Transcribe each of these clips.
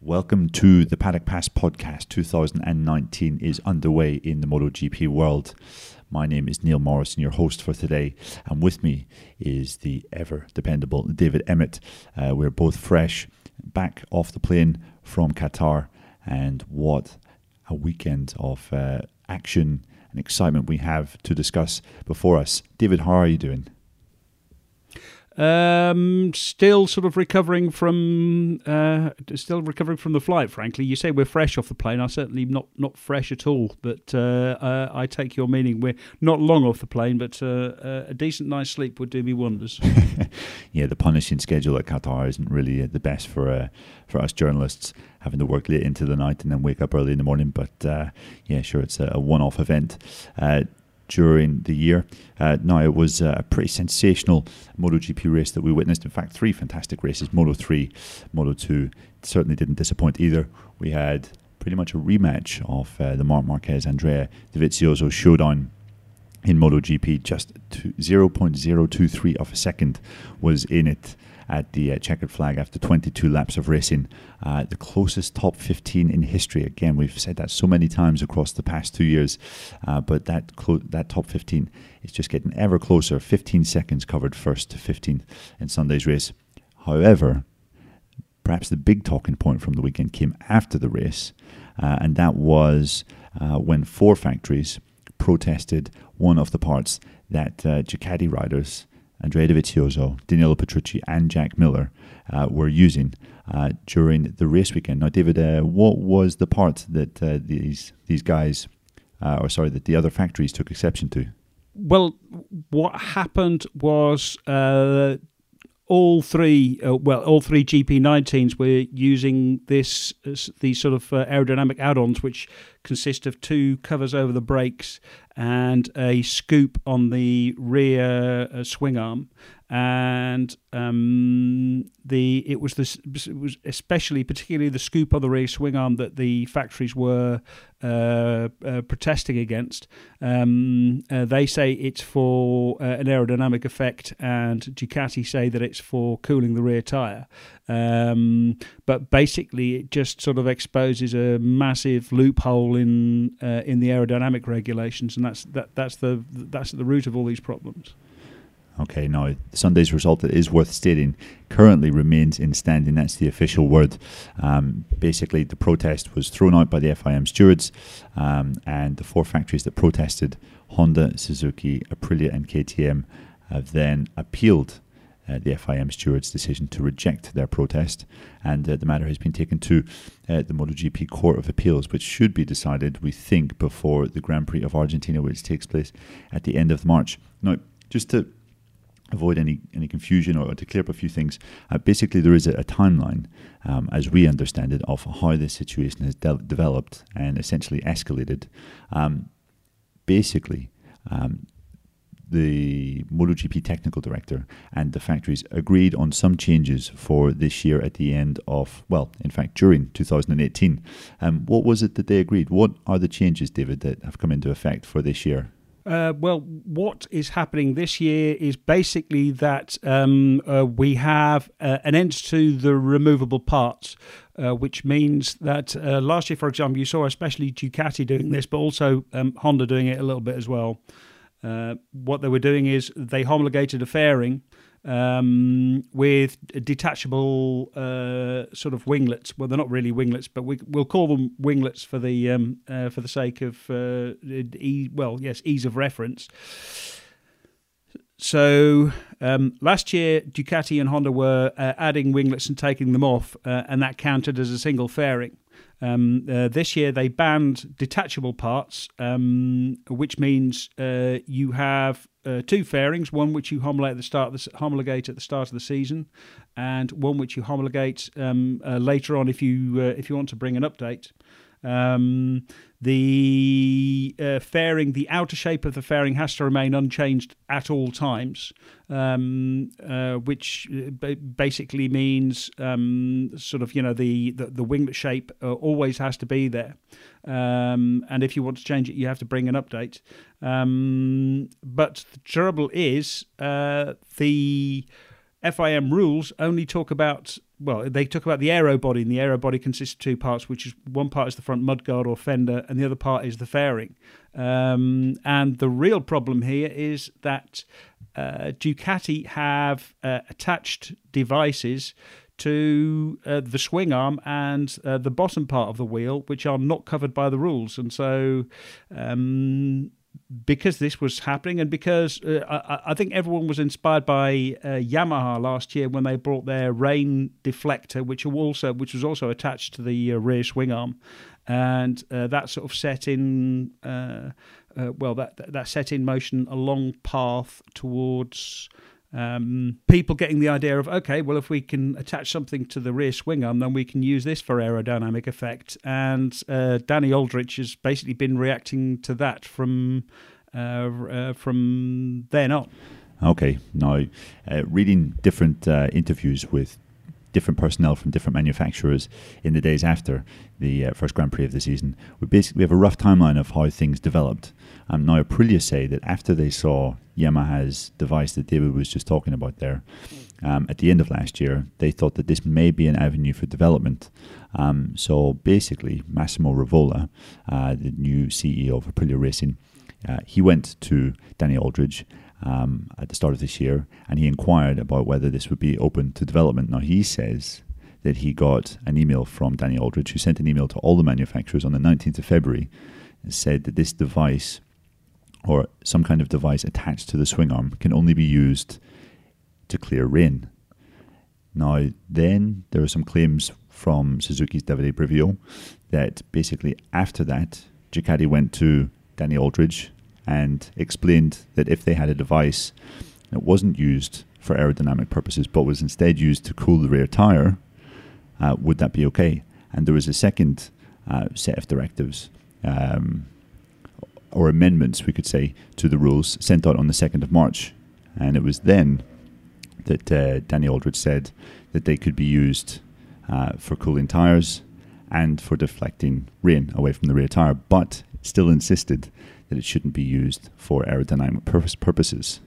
Welcome to the Paddock Pass podcast. 2019 is underway in the MotoGP world. My name is Neil Morrison, your host for today, and with me is the ever dependable David Emmett. Uh, we're both fresh, back off the plane from Qatar, and what a weekend of uh, action and excitement we have to discuss before us. David, how are you doing? Um, still sort of recovering from, uh, still recovering from the flight. Frankly, you say we're fresh off the plane. I'm certainly not not fresh at all. But uh, uh, I take your meaning. We're not long off the plane, but uh, uh, a decent night's sleep would do me wonders. yeah, the punishing schedule at Qatar isn't really the best for for us journalists, having to work late into the night and then wake up early in the morning. But yeah, sure, it's a, a one-off event during the year. Uh, now, it was a pretty sensational MotoGP race that we witnessed. In fact, three fantastic races Moto 3, Moto 2 certainly didn't disappoint either. We had pretty much a rematch of uh, the Marc Marquez Andrea Dovizioso showdown in MotoGP. Just 0.023 of a second was in it at the uh, checkered flag after 22 laps of racing. Uh, the closest top 15 in history. Again, we've said that so many times across the past two years, uh, but that clo- that top 15 is just getting ever closer. 15 seconds covered first to 15th in Sunday's race. However, perhaps the big talking point from the weekend came after the race, uh, and that was uh, when four factories protested one of the parts that uh, Ducati riders Andrea Dovizioso, Danilo Petrucci, and Jack Miller uh, were using uh, during the race weekend. Now, David, uh, what was the part that uh, these these guys, uh, or sorry, that the other factories took exception to? Well, what happened was uh, all three, well, all three GP19s were using this these sort of aerodynamic add-ons, which consist of two covers over the brakes and a scoop on the rear uh, swing arm, and um, the it was this it was especially particularly the scoop on the rear swing arm that the factories were uh, uh, protesting against. Um, uh, they say it's for uh, an aerodynamic effect, and Ducati say that it's for cooling the rear tire. Um, but basically, it just sort of exposes a massive loophole in uh, in the aerodynamic regulations, and that's that that's the that's at the root of all these problems. Okay, now Sunday's result is worth stating currently remains in standing. That's the official word. Um, basically, the protest was thrown out by the FIM stewards, um, and the four factories that protested Honda, Suzuki, Aprilia, and KTM have then appealed uh, the FIM stewards' decision to reject their protest, and uh, the matter has been taken to uh, the MotoGP Court of Appeals, which should be decided, we think, before the Grand Prix of Argentina, which takes place at the end of March. Now, just to avoid any, any confusion or to clear up a few things. Uh, basically, there is a, a timeline, um, as we understand it, of how this situation has de- developed and essentially escalated. Um, basically, um, the MotoGP technical director and the factories agreed on some changes for this year at the end of, well, in fact, during 2018. Um, what was it that they agreed? What are the changes, David, that have come into effect for this year? Uh, well, what is happening this year is basically that um, uh, we have uh, an end to the removable parts, uh, which means that uh, last year, for example, you saw especially Ducati doing this, but also um, Honda doing it a little bit as well. Uh, what they were doing is they homologated a fairing um, with detachable uh, sort of winglets. Well, they're not really winglets, but we, will call them winglets for the um, uh, for the sake of uh, e- well, yes, ease of reference. So um, last year, Ducati and Honda were uh, adding winglets and taking them off, and that counted as a single fairing. Um, uh, this year they banned detachable parts, um, which means uh, you have uh, two fairings: one which you homologate at the start, the, homologate at the start of the season, and one which you homologate um, uh, later on if you uh, if you want to bring an update. Um, the uh, fairing, the outer shape of the fairing has to remain unchanged at all times, um, uh, which uh, basically means um, sort of you know the the, the winglet shape uh, always has to be there, um, and if you want to change it, you have to bring an update. Um, but the trouble is uh, the FIM rules only talk about well, they talk about the aero body, and the aero body consists of two parts, which is one part is the front mudguard or fender, and the other part is the fairing. Um, and the real problem here is that uh, Ducati have uh, attached devices to uh, the swing arm and uh, the bottom part of the wheel, which are not covered by the rules. And so um, because this was happening and because uh, I, I, think everyone was inspired by uh, Yamaha last year when they brought their rain deflector, which also which was also attached to the uh, rear swing arm, and uh, that sort of set in uh, uh, well that that set in motion a long path towards um, people getting the idea of okay, well, if we can attach something to the rear swing arm, then we can use this for aerodynamic effect. And uh, Danny Aldridge has basically been reacting to that from uh, uh, from then on. Okay, now uh, reading different uh, interviews with different personnel from different manufacturers in the days after the uh, first Grand Prix of the season, we basically have a rough timeline of how things developed. Um, now, Aprilia say that after they saw Yamaha's device that David was just talking about there, um, at the end of last year, they thought that this may be an avenue for development. Um, so basically, Massimo Rivola, uh, the new CEO of Aprilia Racing, uh, he went to Danny Aldridge um, at the start of this year and he inquired about whether this would be open to development. Now, he says that he got an email from Danny Aldridge, who sent an email to all the manufacturers on the 19th of February and said that this device or some kind of device attached to the swing arm can only be used to clear rain. Now, then there are some claims from Suzuki's Davide Brivio that basically after that, Ducati went to Danny Aldridge and explained that if they had a device that wasn't used for aerodynamic purposes but was instead used to cool the rear tire, uh, would that be okay? And there was a second uh, set of directives um, or amendments, we could say, to the rules sent out on the 2nd of March. And it was then that uh, Danny Aldridge said that they could be used uh, for cooling tyres and for deflecting rain away from the rear tyre, but still insisted that it shouldn't be used for aerodynamic purpose purposes.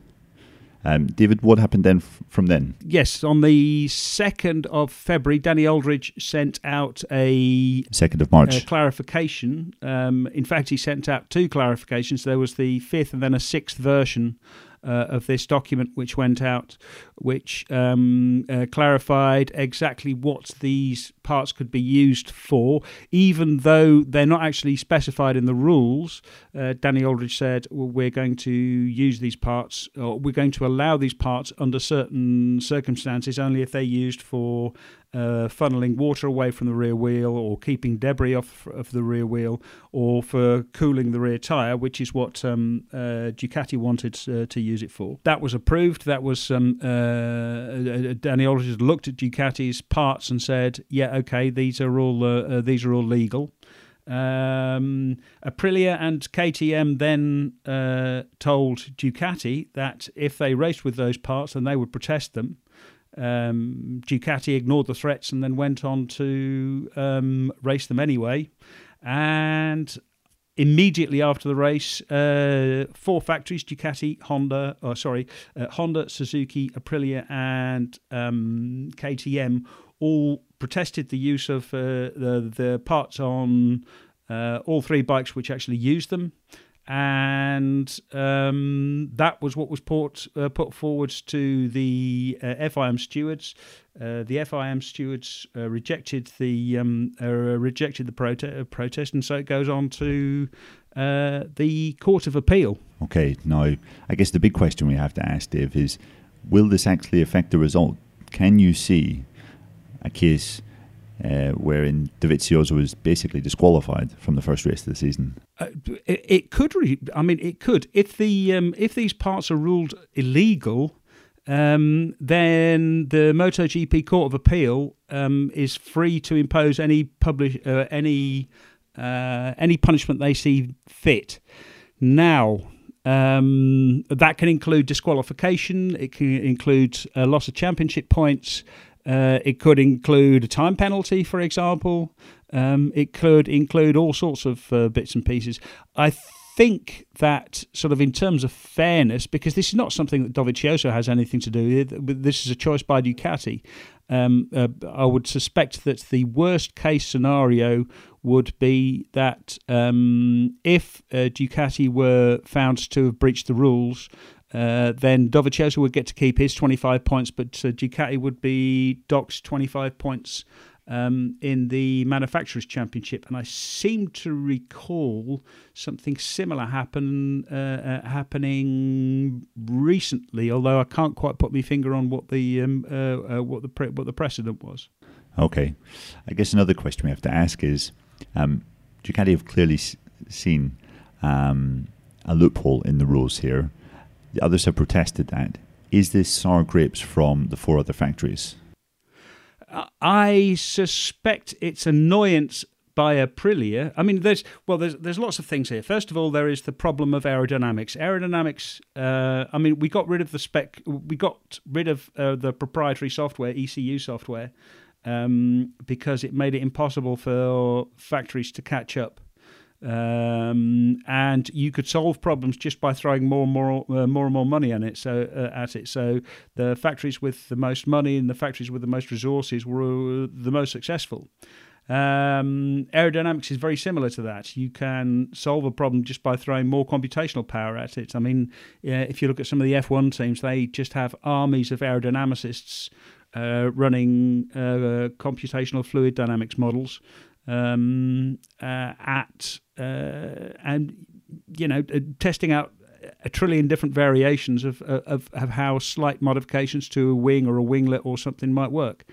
Um, David, what happened then f- from then? Yes, on the 2nd of February, Danny Aldridge sent out a 2nd of March clarification. Um, in fact, he sent out two clarifications. There was the fifth and then a sixth version uh, of this document which went out, which um, uh, clarified exactly what these parts could be used for, even though they're not actually specified in the rules. Uh, Danny Aldridge said, well, We're going to use these parts, or we're going to allow these parts under certain circumstances only if they're used for uh, funneling water away from the rear wheel or keeping debris off of the rear wheel or for cooling the rear tyre, which is what um, uh, Ducati wanted uh, to use it for. That was approved. That was um, uh, uh, Danny Aldridge looked at Ducati's parts and said, "Yeah, okay, these are all uh, these are all legal." Um, Aprilia and KTM then uh, told Ducati that if they raced with those parts, then they would protest them. Um, Ducati ignored the threats and then went on to um, race them anyway. And immediately after the race, uh, four factories Ducati, Honda, oh, sorry, uh, Honda, Suzuki, Aprilia, and um, KTM all protested the use of uh, the, the parts on uh, all three bikes which actually used them and um, that was what was put uh, put forward to the uh, FIM stewards. Uh, the FIM stewards uh, rejected the um, rejected the prote- protest, and so it goes on to the Court of Appeal. Okay, now I guess the big question we have to ask, Dave, is: Will this actually affect the result? Can you see a case? uh, wherein Dovizioso was basically disqualified from the first race of the season. Uh, it, it, could, re- I mean, it could. If the um, if these parts are ruled illegal, um, then the MotoGP Court of Appeal um, is free to impose any publish uh, any uh, any punishment they see fit. Now. Um, that can include disqualification. It can include loss of championship points. Uh, it could include a time penalty, for example. Um, it could include all sorts of uh, bits and pieces. I think that sort of in terms of fairness, because this is not something that Dovizioso has anything to do with. This is a choice by Ducati. Um, uh, I would suspect that the worst case scenario would be that um, if uh, Ducati were found to have breached the rules, uh, then Dovizioso would get to keep his 25 points, but uh, Ducati would be docked 25 points um, in the Manufacturers' Championship. And I seem to recall something similar happen uh, uh, happening recently, although I can't quite put my finger on what the um, uh, what the pre- what the precedent was. Okay, I guess another question we have to ask is, um, Ducati have clearly s- seen um, a loophole in the rules here the others have protested that. Is this sour grapes from the four other factories? I suspect it's annoyance by Aprilia. I mean, there's well, there's there's lots of things here. First of all, there is the problem of aerodynamics. Aerodynamics. Uh, I mean, we got rid of the spec. We got rid of uh, the proprietary software, ECU software, um, because it made it impossible for factories to catch up. Um, and you could solve problems just by throwing more and more, uh, more and more money at it. So uh, at it, so the factories with the most money and the factories with the most resources were the most successful. Um, aerodynamics is very similar to that. You can solve a problem just by throwing more computational power at it. I mean, uh, if you look at some of the F1 teams, they just have armies of aerodynamicists uh, running uh, computational fluid dynamics models um, uh, at uh, and you know uh, testing out a trillion different variations of, of, of how slight modifications to a wing or a winglet or something might work.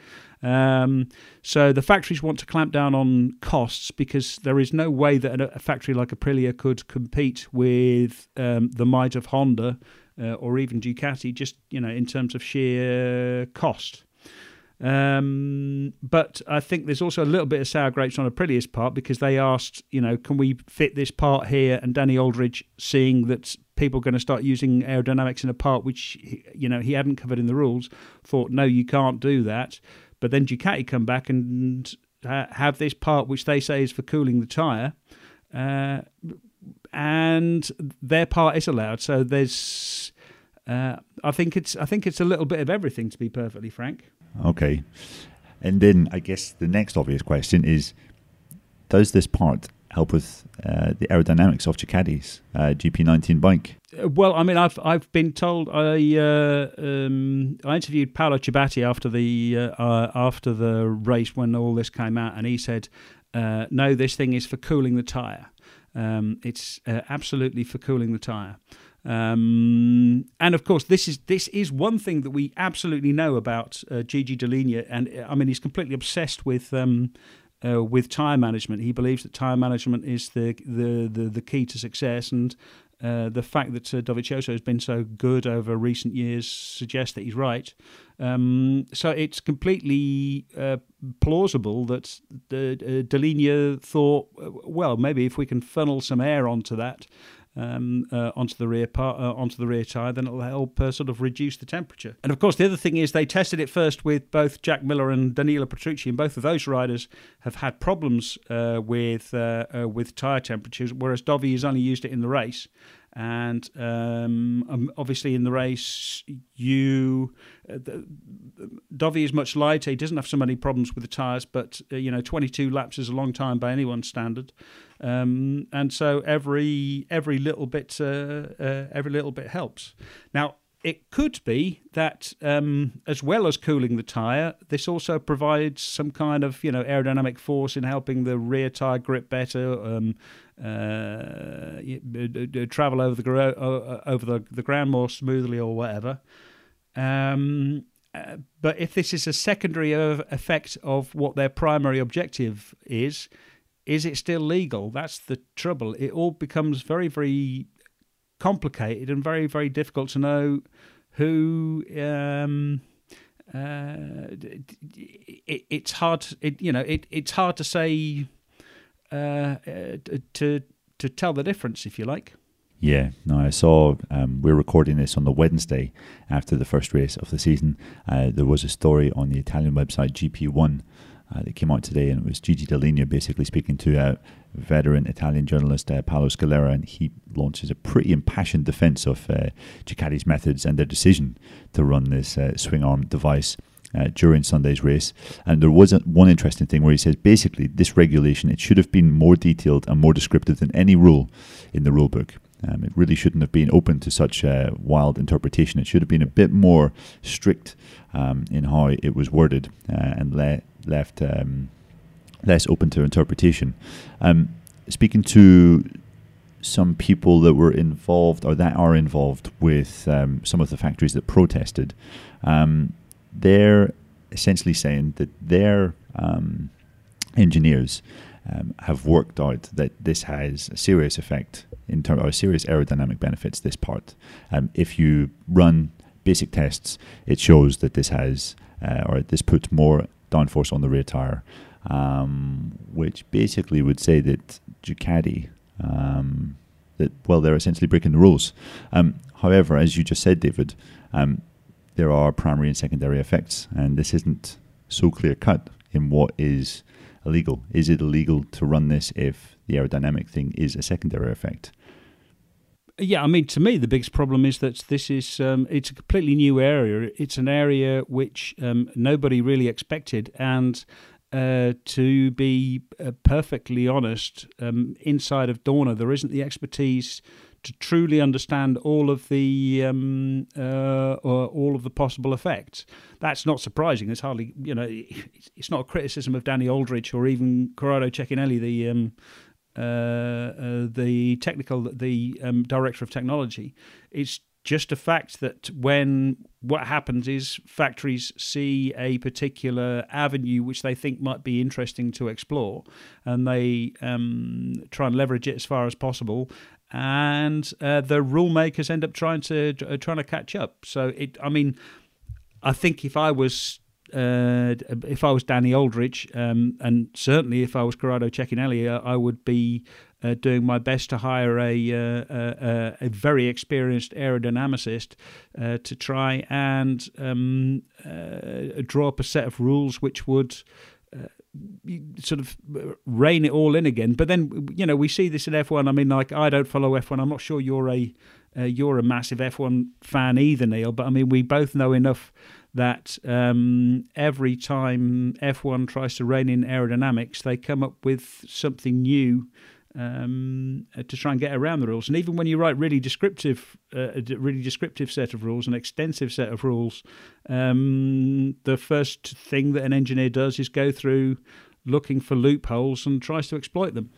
Um, so the factories want to clamp down on costs because there is no way that a, factory like Aprilia could compete with um, the might of Honda uh, or even Ducati, just you know in terms of sheer cost. Um, but I think there's also a little bit of sour grapes on Aprilia's part because they asked, you know, can we fit this part here? And Danny Aldridge, seeing that people are going to start using aerodynamics in a part which, you know, he hadn't covered in the rules, thought, no, you can't do that. But then Ducati come back and have this part which they say is for cooling the tyre. Uh, and their part is allowed. So there's, uh, I think it's, I think it's a little bit of everything, to be perfectly frank. Okay. And then I guess the next obvious question is Does this part help with uh, the aerodynamics of Ducati's uh, GP19 bike? Uh, well, I mean, I've I've been told I uh, um, I interviewed Paolo Ciabatti after the uh, uh, after the race when all this came out, and he said, "No, this thing is for cooling the tire. Um, it's absolutely for cooling the tire." Um, and of course, this is this is one thing that we absolutely know about uh, Gigi Dall'Igna, and I mean he's completely obsessed with um, uh, with tire management. He believes that tire management is the the the, the key to success, and uh, the fact that uh, Dovizioso has been so good over recent years suggests that he's right. Um, so it's completely uh, plausible that the, uh, Dall'Igna thought, well, maybe if we can funnel some air onto that, um, uh, onto the rear part, uh, onto the rear tire, then it'll help uh, sort of reduce the temperature. And of course, the other thing is they tested it first with both Jack Miller and Danilo Petrucci, and both of those riders have had problems uh, with uh, uh, with tire temperatures, whereas Dovi has only used it in the race. And um, um, obviously, in the race, you uh, Dovi is much lighter. He doesn't have so many problems with the tyres, but uh, you know, 22 laps is a long time by anyone's standard. Um, and so every every little bit uh, uh, every little bit helps. Now it could be that um, as well as cooling the tire, this also provides some kind of you know aerodynamic force in helping the rear tire grip better, um, uh, travel over the over the, the ground more smoothly or whatever. Um, uh, but if this is a secondary effect of what their primary objective is, is it still legal? That's the trouble. It all becomes very, very complicated and very, very difficult to know who. Um, uh, it, it's hard. It, you know, it, it's hard to say uh, uh, to to tell the difference, if you like. Yeah, no, I saw. Um, we're recording this on the Wednesday after the first race of the season. Uh, there was a story on the Italian website GP1 uh, that came out today, and it was Gigi Dall'Igna basically speaking to a veteran Italian journalist uh, Paolo Scalera, and he launches a pretty impassioned defence of uh, methods and their decision to run this uh, swing arm device. Uh, during Sunday's race, and there was a, one interesting thing where he says basically this regulation it should have been more detailed and more descriptive than any rule in the rule book. Um, it really shouldn't have been open to such a wild interpretation. It should have been a bit more strict um, in how it was worded uh, and le- left um, less open to interpretation. Um, speaking to some people that were involved or that are involved with um, some of the factories that protested, um, they're essentially saying that their engineers um, have worked out that this has a serious effect in terms of serious aerodynamic benefits. This part, um, if you run basic tests, it shows that this has uh, or this puts more downforce on the rear tire, um, which basically would say that Ducati um, that well they're essentially breaking the rules. Um, however, as you just said, David, um, there are primary and secondary effects, and this isn't so clear cut in what is illegal? Is it illegal to run this if the aerodynamic thing is a secondary effect? Yeah, I mean, to me, the biggest problem is that this is um, it's a completely new area. It's an area which um, nobody really expected, and uh, to be uh, perfectly honest, um, inside of Dorna, there isn't the expertise to truly understand all of the um, uh, all of the possible effects. That's not surprising. It's hardly you know it's not a criticism of Danny Aldridge or even Corrado Cecchinelli, the um, the technical the um, director of technology. It's just a fact that when what happens is factories see a particular avenue which they think might be interesting to explore, and they um, try and leverage it as far as possible. And uh, the rule makers end up trying to uh, trying to catch up. So it, I mean, I think if I was uh, if I was Danny Aldridge, um, and certainly if I was Corrado Cecchinelli, uh, I would be uh, doing my best to hire a uh, a, a, very experienced aerodynamicist uh, to try and um, uh, draw up a set of rules which would. Uh, sort of rein it all in again, but then you know we see this in F1. I mean, like I don't follow F1. I'm not sure you're a you're a massive F1 fan either, Neil. But I mean, we both know enough that um, every time F1 tries to rein in aerodynamics, they come up with something new um, uh, to try and get around the rules. And even when you write really descriptive, uh, a really descriptive set of rules, an extensive set of rules, um, the first thing that an engineer does is go through looking for loopholes and tries to exploit them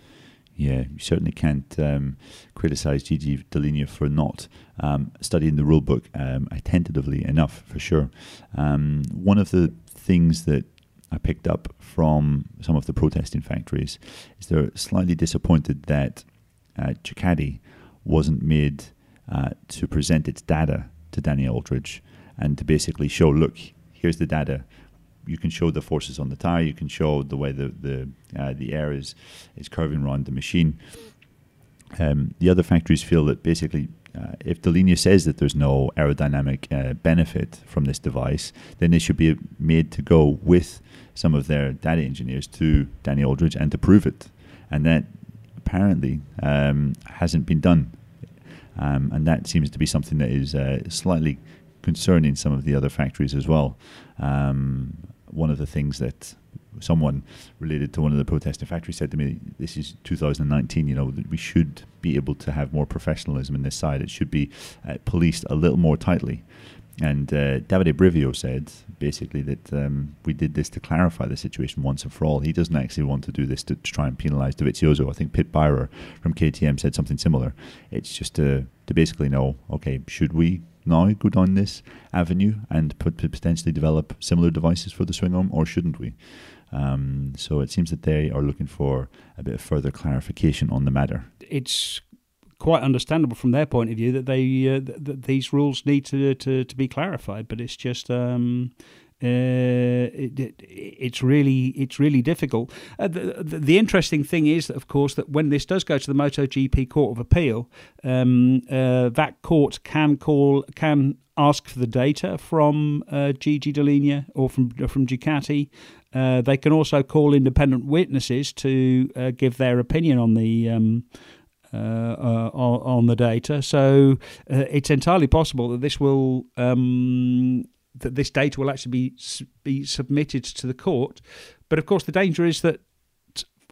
yeah, you certainly can't um, criticize Gigi Dall'Igna for not um, studying the rule book um, attentively enough, for sure. Um, one of the things that I picked up from some of the protesting factories is they're slightly disappointed that uh, Ducati wasn't made uh, to present its data to Danny Aldridge and to basically show, look, here's the data you can show the forces on the tire. You can show the way the the uh, the air is is curving around the machine. Um, the other factories feel that basically, uh, if Dall'Igna says that there's no aerodynamic uh, benefit from this device, then they should be made to go with some of their data engineers to Danny Aldridge and to prove it. And that apparently um, hasn't been done. Um, and that seems to be something that is uh, slightly concerning some of the other factories as well. Um, one of the things that someone related to one of the protesting factories said to me, "This is 2019. You know, we should be able to have more professionalism in this side. It should be uh, policed a little more tightly." And uh, Davide Brivio said basically that um, we did this to clarify the situation once and for all. He doesn't actually want to do this to, to try and penalise Dovizioso. I think Pit Beirer from KTM said something similar. It's just to, to basically know, okay, should we now go down this avenue and put, potentially develop similar devices for the swing arm, or shouldn't we? Um, so it seems that they are looking for a bit of further clarification on the matter. It's quite understandable from their point of view that they uh, that these rules need to, to, to be clarified, but it's just um, uh, it, it, it's really it's really difficult. Uh, the, the, the, interesting thing is, of course, that when this does go to the MotoGP Court of Appeal, um, uh, that court can call can ask for the data from uh, Gigi Dall'Igna or from from Ducati, Uh, they can also call independent witnesses to give their opinion on the um, uh, uh on, on, the data. So uh, it's entirely possible that this will um, that this data will actually be be submitted to the court. But of course, the danger is that,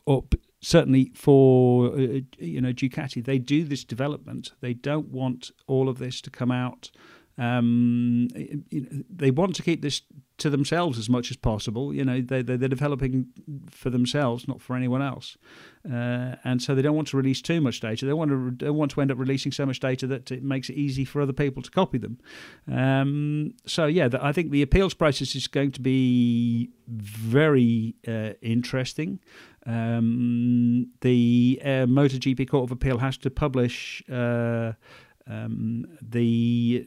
or certainly for uh, you know Ducati, they do this development. They don't want all of this to come out um, they want to keep this to themselves as much as possible. You know, they, they're developing for themselves, not for anyone else, uh, and so they don't want to release too much data. They want to they want to end up releasing so much data that it makes it easy for other people to copy them. Um, so yeah, the, I think the appeals process is going to be very uh, interesting. Um, the uh, MotoGP Court of Appeal has to publish. Uh, um, the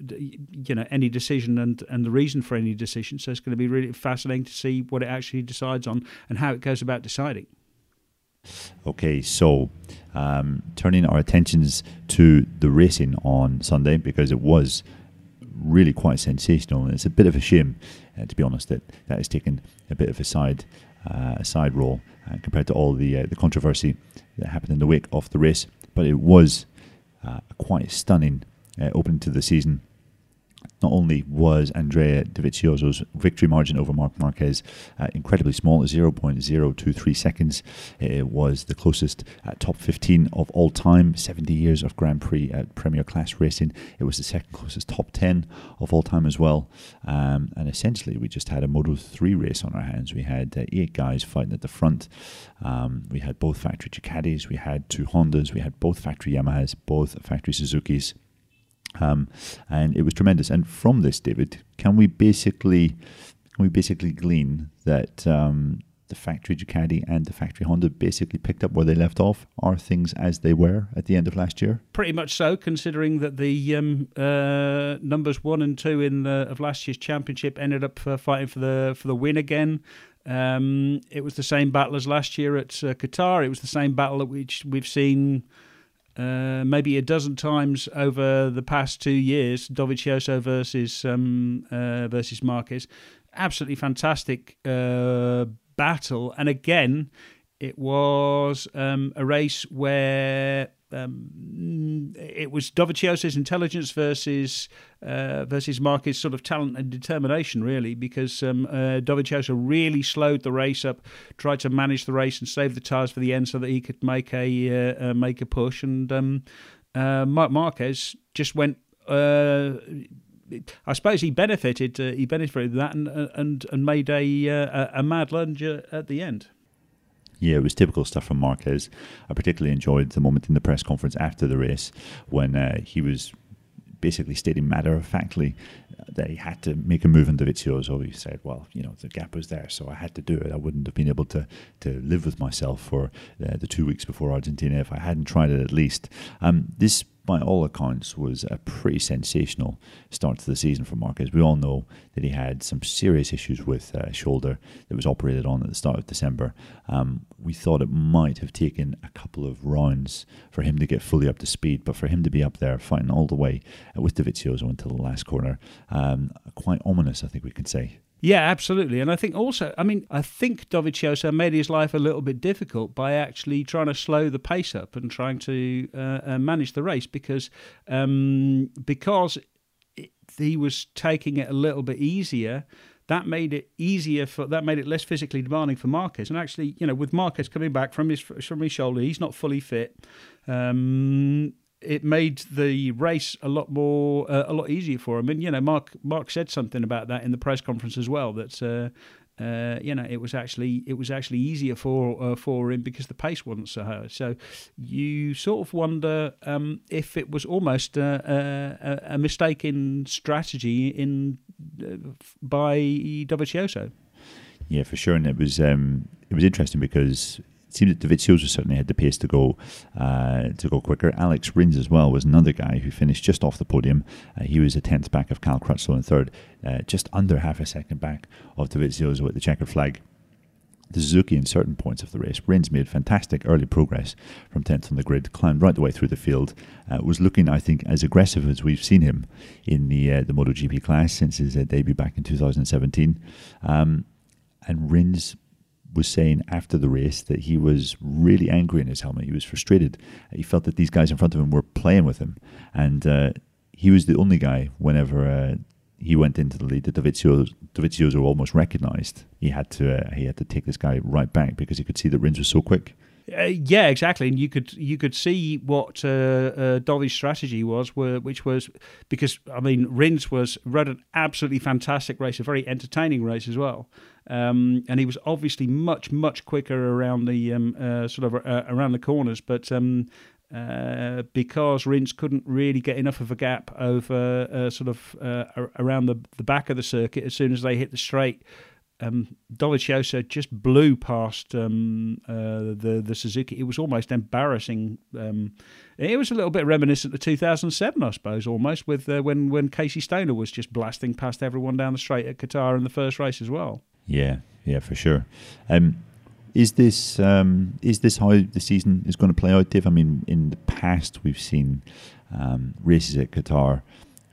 you know any decision and and the reason for any decision. So it's going to be really fascinating to see what it actually decides on and how it goes about deciding. Okay, so um, turning our attentions to the racing on Sunday because it was really quite sensational, and it's a bit of a shame, uh, to be honest, that that has taken a bit of a side uh, a side role uh, compared to all the uh, the controversy that happened in the wake of the race. But it was uh, quite stunning uh, opening to the season. Not only was Andrea Dovizioso's victory margin over Marc Marquez uh, incredibly small, 0.023 seconds, it was the closest uh, top 15 of all time, 70 years of Grand Prix at Premier Class racing. It was the second closest top 10 of all time as well. Um, and essentially, we just had a Moto 3 race on our hands. We had uh, eight guys fighting at the front. Um, we had both factory Ducatis, we had two Hondas, we had both factory Yamahas, both factory Suzuki's. Um, and it was tremendous. And from this, David, can we basically can we basically glean that um, the factory Ducati and the factory Honda basically picked up where they left off? Are things as they were at the end of last year? Pretty much so, considering that the um, uh, numbers one and two in the, of last year's championship ended up uh, fighting for the for the win again. Um, it was the same battle as last year at uh, Qatar. It was the same battle that which we've seen uh, maybe a dozen times over the past two years. Dovizioso versus um, uh, versus Marquez, absolutely fantastic uh, battle. And again, it was um, a race where um, it was Dovizioso's intelligence versus uh, versus Marquez's sort of talent and determination, really, because um, uh, Dovizioso really slowed the race up, tried to manage the race and save the tires for the end so that he could make a uh, uh make a push, and um, uh, Marquez just went. Uh, I suppose he benefited. he benefited that and and and made a a, a mad lunge at the end. Yeah, it was typical stuff from Marquez. I particularly enjoyed the moment in the press conference after the race when uh, he was basically stating matter of factly that he had to make a move in Dovizioso. He said, "Well, you know, the gap was there, so I had to do it. I wouldn't have been able to to live with myself for uh, the two weeks before Argentina if I hadn't tried it at least." Um, this by all accounts, was a pretty sensational start to the season for Marquez. We all know that he had some serious issues with uh, shoulder that was operated on at the start of December. Um, we thought it might have taken a couple of rounds for him to get fully up to speed, but for him to be up there fighting all the way with Dovizioso until the last corner, um, quite ominous, I think we can say. Yeah, absolutely. And I think also, I mean, I think Dovizioso made his life a little bit difficult by actually trying to slow the pace up and trying to uh, uh, manage the race because um, because it, he was taking it a little bit easier. That made it easier for that made it less physically demanding for Marquez. And actually, you know, with Marquez coming back from his from his shoulder, he's not fully fit. Um, it made the race a lot more uh, a lot easier for him. And you know, Mark Mark said something about that in the press conference as well. That uh, uh, you know, it was actually it was actually easier for uh, for him because the pace wasn't so high. So you sort of wonder um, if it was almost a, a, a mistake in strategy in uh, by Dovizioso. Yeah, for sure, and it was um, it was interesting because seemed that Dovizioso certainly had the pace to go uh, to go quicker. Alex Rins as well was another guy who finished just off the podium. Uh, he was a tenth back of Cal Crutchlow in third, uh, just under half a second back of Dovizioso with the checkered flag. The Suzuki in certain points of the race, Rins made fantastic early progress from 10th on the grid, climbed right the way through the field, uh, was looking, I think, as aggressive as we've seen him in the uh, the MotoGP class since his uh, debut back in 2017. Um, and Rins was saying after the race that he was really angry in his helmet. He was frustrated. He felt that these guys in front of him were playing with him, and uh, he was the only guy whenever uh, he went into the lead that Dovizioso, Dovizioso almost recognised. He had to uh, he had to take this guy right back because he could see that Rins was so quick. Uh, yeah, exactly, and you could you could see what uh, uh, Dolly's strategy was, were, which was because I mean Rins was rode an absolutely fantastic race, a very entertaining race as well, um, and he was obviously much much quicker around the um, uh, sort of uh, around the corners, but. Um, uh, because Rins couldn't really get enough of a gap over sort of around the, the back of the circuit as soon as they hit the straight um, Dovizioso just blew past um, uh, the the Suzuki. It was almost embarrassing. Um, it was a little bit reminiscent of 2007, I suppose, almost with uh, when when Casey Stoner was just blasting past everyone down the straight at Qatar in the first race as well. Yeah, yeah, for sure. Um, is this um, is this how the season is going to play out, Dave? I mean, in the past we've seen um, races at Qatar.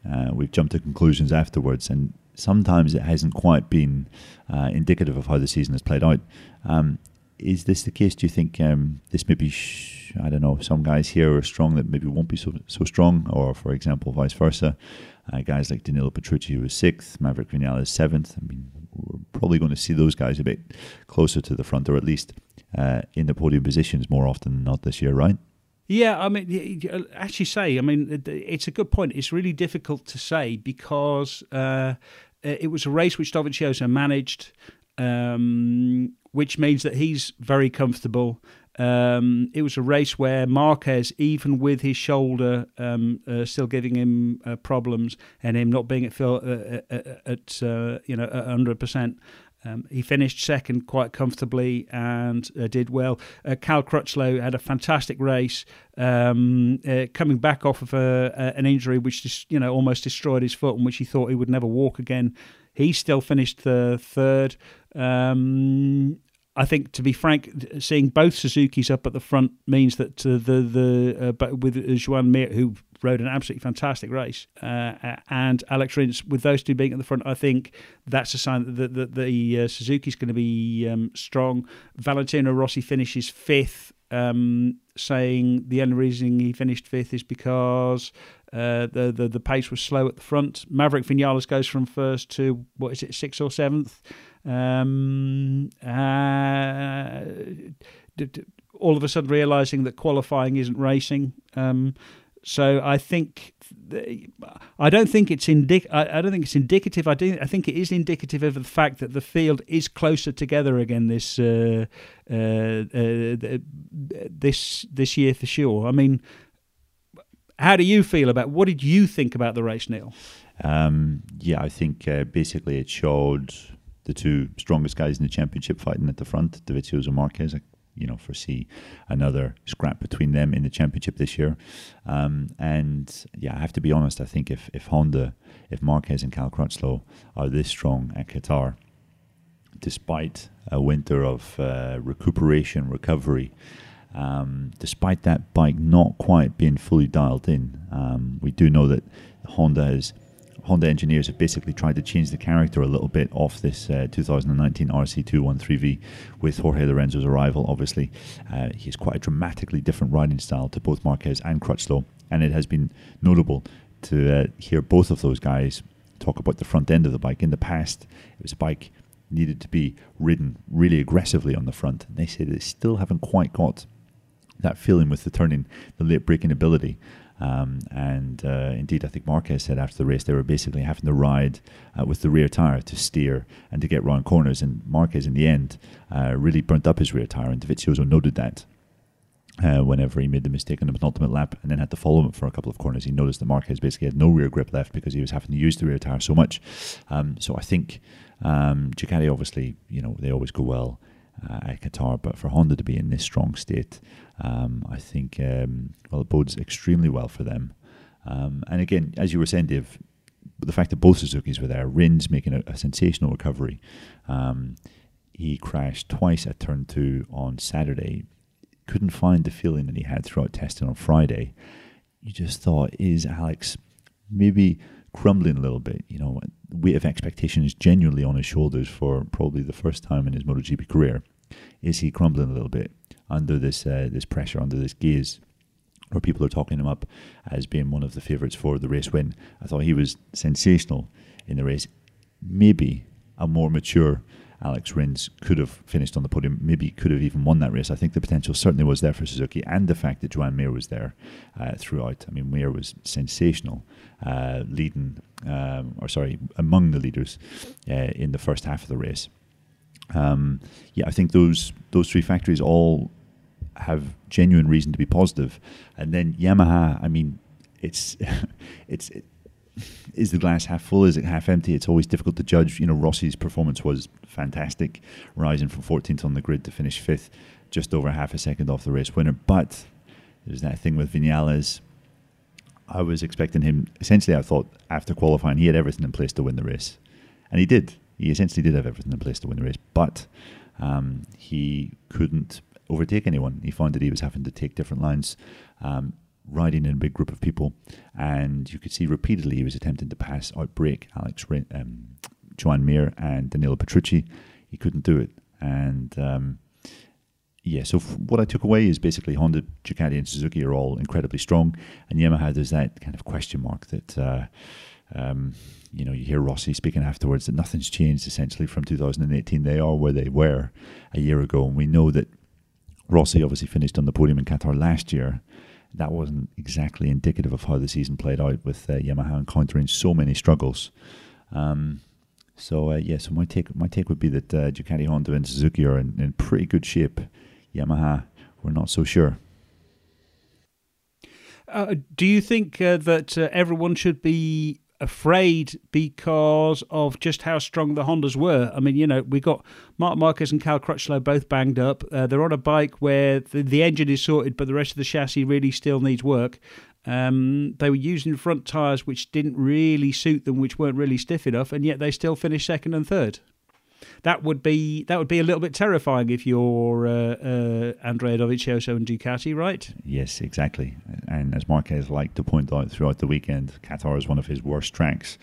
Uh, we've jumped to conclusions afterwards, and sometimes it hasn't quite been uh, indicative of how the season has played out. Um, is this the case? Do you think um, this may be, sh- I don't know, some guys here are strong that maybe won't be so so strong, or for example, vice versa? Uh, guys like Danilo Petrucci, who was sixth, Maverick Vinales seventh. I mean, we're probably going to see those guys a bit closer to the front, or at least uh, in the podium positions more often than not this year, right? Yeah, I mean, as you say, I mean, it's a good point. It's really difficult to say because uh, it was a race which Dovizioso managed, um, which means that he's very comfortable. Um, it was a race where Marquez, even with his shoulder um, uh, still giving him uh, problems and him not being at uh, uh, uh, at, at you know hundred percent, um, he finished second quite comfortably and uh, did well. Uh, Cal Crutchlow had a fantastic race, um, uh, coming back off of a, an injury which just you know almost destroyed his foot and which he thought he would never walk again. He still finished third. Um, I think, to be frank, seeing both Suzuki's up at the front means that uh, the the uh, with Joan Mir, who rode an absolutely fantastic race, uh, and Alex Rins, with those two being at the front, I think that's a sign that the, the, the uh, Suzuki's going to be um, strong. Valentino Rossi finishes fifth, um, saying the only reason he finished fifth is because uh, the, the the pace was slow at the front. Maverick Vinales goes from first to what is it, sixth or seventh. Um, uh, all of a sudden realizing that qualifying isn't racing. Um, so I think I don't think it's indic- I, don't think it's indicative. I do. I think it is indicative of the fact that the field is closer together again this uh, uh, uh, this this year for sure. I mean, how do you feel about? What did you think about the race, Neil? Um, yeah, I think uh, basically it showed the two strongest guys in the championship fighting at the front, Dovizioso Marquez. I, you know, foresee another scrap between them in the championship this year. Um, and yeah, I have to be honest. I think if if Honda, if Marquez and Cal Crutchlow are this strong at Qatar, despite a winter of uh, recuperation, recovery, um, despite that bike not quite being fully dialed in, um, we do know that Honda has Honda engineers have basically tried to change the character a little bit off this uh, 2019 RC213V with Jorge Lorenzo's arrival. Obviously, uh, he has quite a dramatically different riding style to both Marquez and Crutchlow, and it has been notable to uh, hear both of those guys talk about the front end of the bike. In the past, it was a bike needed to be ridden really aggressively on the front, and they say they still haven't quite got that feeling with the turning, the late braking ability. Um, and uh, indeed, I think Marquez said after the race they were basically having to ride uh, with the rear tire to steer and to get round corners. And Marquez, in the end, uh, really burnt up his rear tire, and Dovizioso noted that. Uh, whenever he made the mistake on the penultimate lap and then had to follow him for a couple of corners, he noticed that Marquez basically had no rear grip left because he was having to use the rear tire so much. Um, so I think um, Ducati, obviously, you know, they always go well uh, at Qatar, but for Honda to be in this strong state, um, I think um, well it bodes extremely well for them. Um, and again, as you were saying, Dave, the fact that both Suzuki's were there, Rins making a, a sensational recovery. Um, he crashed twice at turn two on Saturday. Couldn't find the feeling that he had throughout testing on Friday. You just thought, is Alex maybe crumbling a little bit. You know, weight of expectation is genuinely on his shoulders for probably the first time in his MotoGP career. Is he crumbling a little bit under this uh, this pressure, under this gaze? Where people are talking him up as being one of the favourites for the race win. I thought he was sensational in the race. Maybe a more mature Alex Rins could have finished on the podium, maybe could have even won that race. I think the potential certainly was there for Suzuki, and the fact that Joan Mir was there uh, throughout. I mean, Mir was sensational, uh, leading, um, or sorry, among the leaders uh, in the first half of the race. Um, yeah, I think those those three factories all have genuine reason to be positive. positive, and then Yamaha. I mean, it's it's. It, is the glass half full? Is it half empty? It's always difficult to judge. You know, Rossi's performance was fantastic, rising from 14th on the grid to finish fifth, just over half a second off the race winner. But there's that thing with Vinales. I was expecting him. Essentially, I thought after qualifying, he had everything in place to win the race, and he did. He essentially did have everything in place to win the race, but um, he couldn't overtake anyone. He found that he was having to take different lines. Um, riding in a big group of people, and you could see repeatedly he was attempting to pass outbreak Alex um, Joan Mir and Danilo Petrucci. He couldn't do it, and um, yeah. So what I took away is basically Honda, Ducati, and Suzuki are all incredibly strong, and Yamaha there's that kind of question mark that. Uh, um, you know, you hear Rossi speaking afterwards that nothing's changed essentially from 2018. They are where they were a year ago, and we know that Rossi obviously finished on the podium in Qatar last year, that wasn't exactly indicative of how the season played out with uh, Yamaha encountering so many struggles. Um, so uh, yeah, so my take my take would be that uh, Ducati, Honda, and Suzuki are in, in pretty good shape. Yamaha, we're not so sure. Uh, do you think uh, that uh, everyone should be afraid because of just how strong the Hondas were. I mean, you know, we got Marc Marquez and Cal Crutchlow both banged up. Uh, they're on a bike where the, the engine is sorted, but the rest of the chassis really still needs work. Um, they were using front tyres which didn't really suit them, which weren't really stiff enough, and yet they still finished second and third that would be that would be a little bit terrifying if you're uh, uh, Andrea Dovizioso and Ducati, right? Yes, exactly. And as Marquez liked to point out throughout the weekend, Qatar is one of his worst tracks.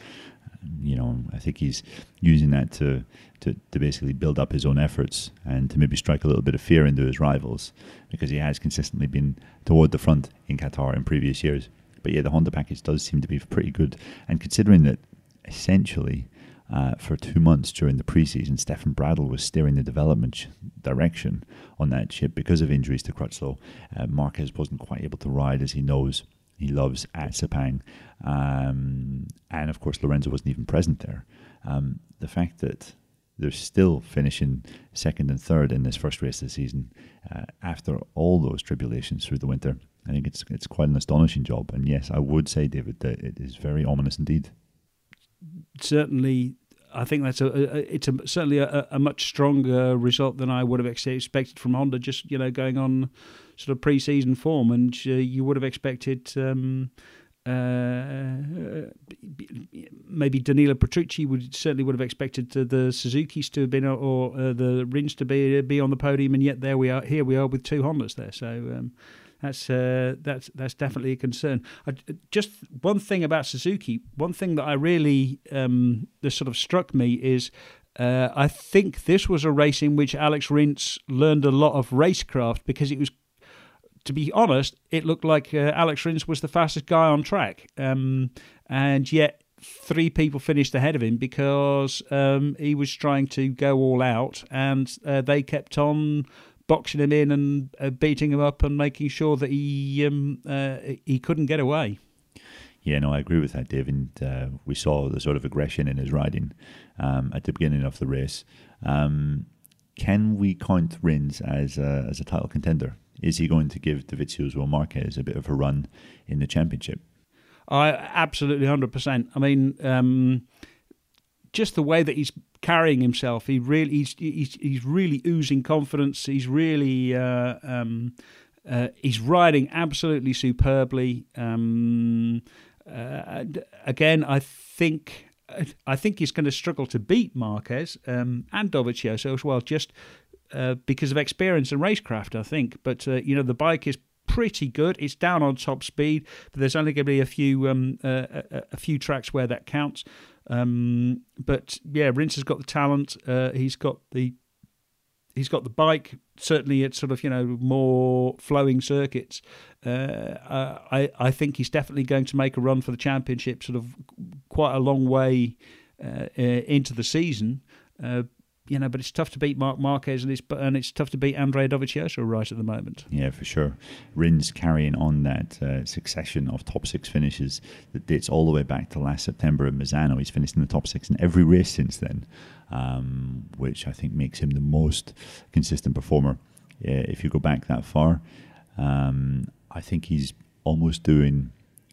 You know, I think he's using that to, to, to basically build up his own efforts and to maybe strike a little bit of fear into his rivals because he has consistently been toward the front in Qatar in previous years. But yeah, the Honda package does seem to be pretty good. And considering that essentially uh, for two months during the preseason, Stefan Bradl was steering the development direction on that ship because of injuries to Crutchlow. Uh, Marquez wasn't quite able to ride as he knows he loves at Sepang. Um, and of course, Lorenzo wasn't even present there. Um, the fact that they're still finishing second and third in this first race of the season uh, after all those tribulations through the winter, I think it's it's quite an astonishing job. And yes, I would say, David, that it is very ominous indeed certainly I think that's a, a it's a, certainly a, a, much stronger result than I would have expected from Honda. Just you know going on sort of pre-season form, and uh, you would have expected um, uh, maybe Danilo Petrucci would certainly would have expected the Suzuki's to have been or uh, the Rins to be be on the podium, and yet there we are. Here we are with two Hondas there. So. Um, that's uh, that's that's definitely a concern. I, just one thing about Suzuki, one thing that I really um, that sort of struck me is uh, I think this was a race in which Alex Rins learned a lot of racecraft because it was, to be honest, it looked like uh, Alex Rins was the fastest guy on track, um, and yet three people finished ahead of him because um, he was trying to go all out, and uh, they kept on boxing him in and uh, beating him up and making sure that he um, uh, he couldn't get away. Yeah, no, I agree with that, Dave. And uh, we saw the sort of aggression in his riding um, at the beginning of the race. Um, can we count Rins as a, as a title contender? Is he going to give Dovizioso Marquez a bit of a run in the championship? I absolutely hundred percent. I mean, um, just the way that he's carrying himself. He really he's he's, he's really oozing confidence. He's really uh, um, uh, he's riding absolutely superbly. Um, uh, again, I think I think he's going to struggle to beat Marquez um, and Dovizioso as well, just uh, because of experience and racecraft. I think, but uh, you know the bike is pretty good. It's down on top speed, but there's only going to be a few um, uh, a, a, few tracks where that counts. Um, but yeah, Rins has got the talent. Uh, he's got the he's got the bike. Certainly, it's sort of you know more flowing circuits. Uh, I I think he's definitely going to make a run for the championship. Sort of quite a long way uh, uh into the season. Uh, you know, but it's tough to beat Marc Marquez and it's and it's tough to beat Andrea Dovizioso right at the moment. Yeah, for sure. Rins carrying on that uh, succession of top six finishes that dates all the way back to last September in Misano. He's finished in the top six in every race since then, um, which I think makes him the most consistent performer. Yeah, if you go back that far, um, I think he's almost doing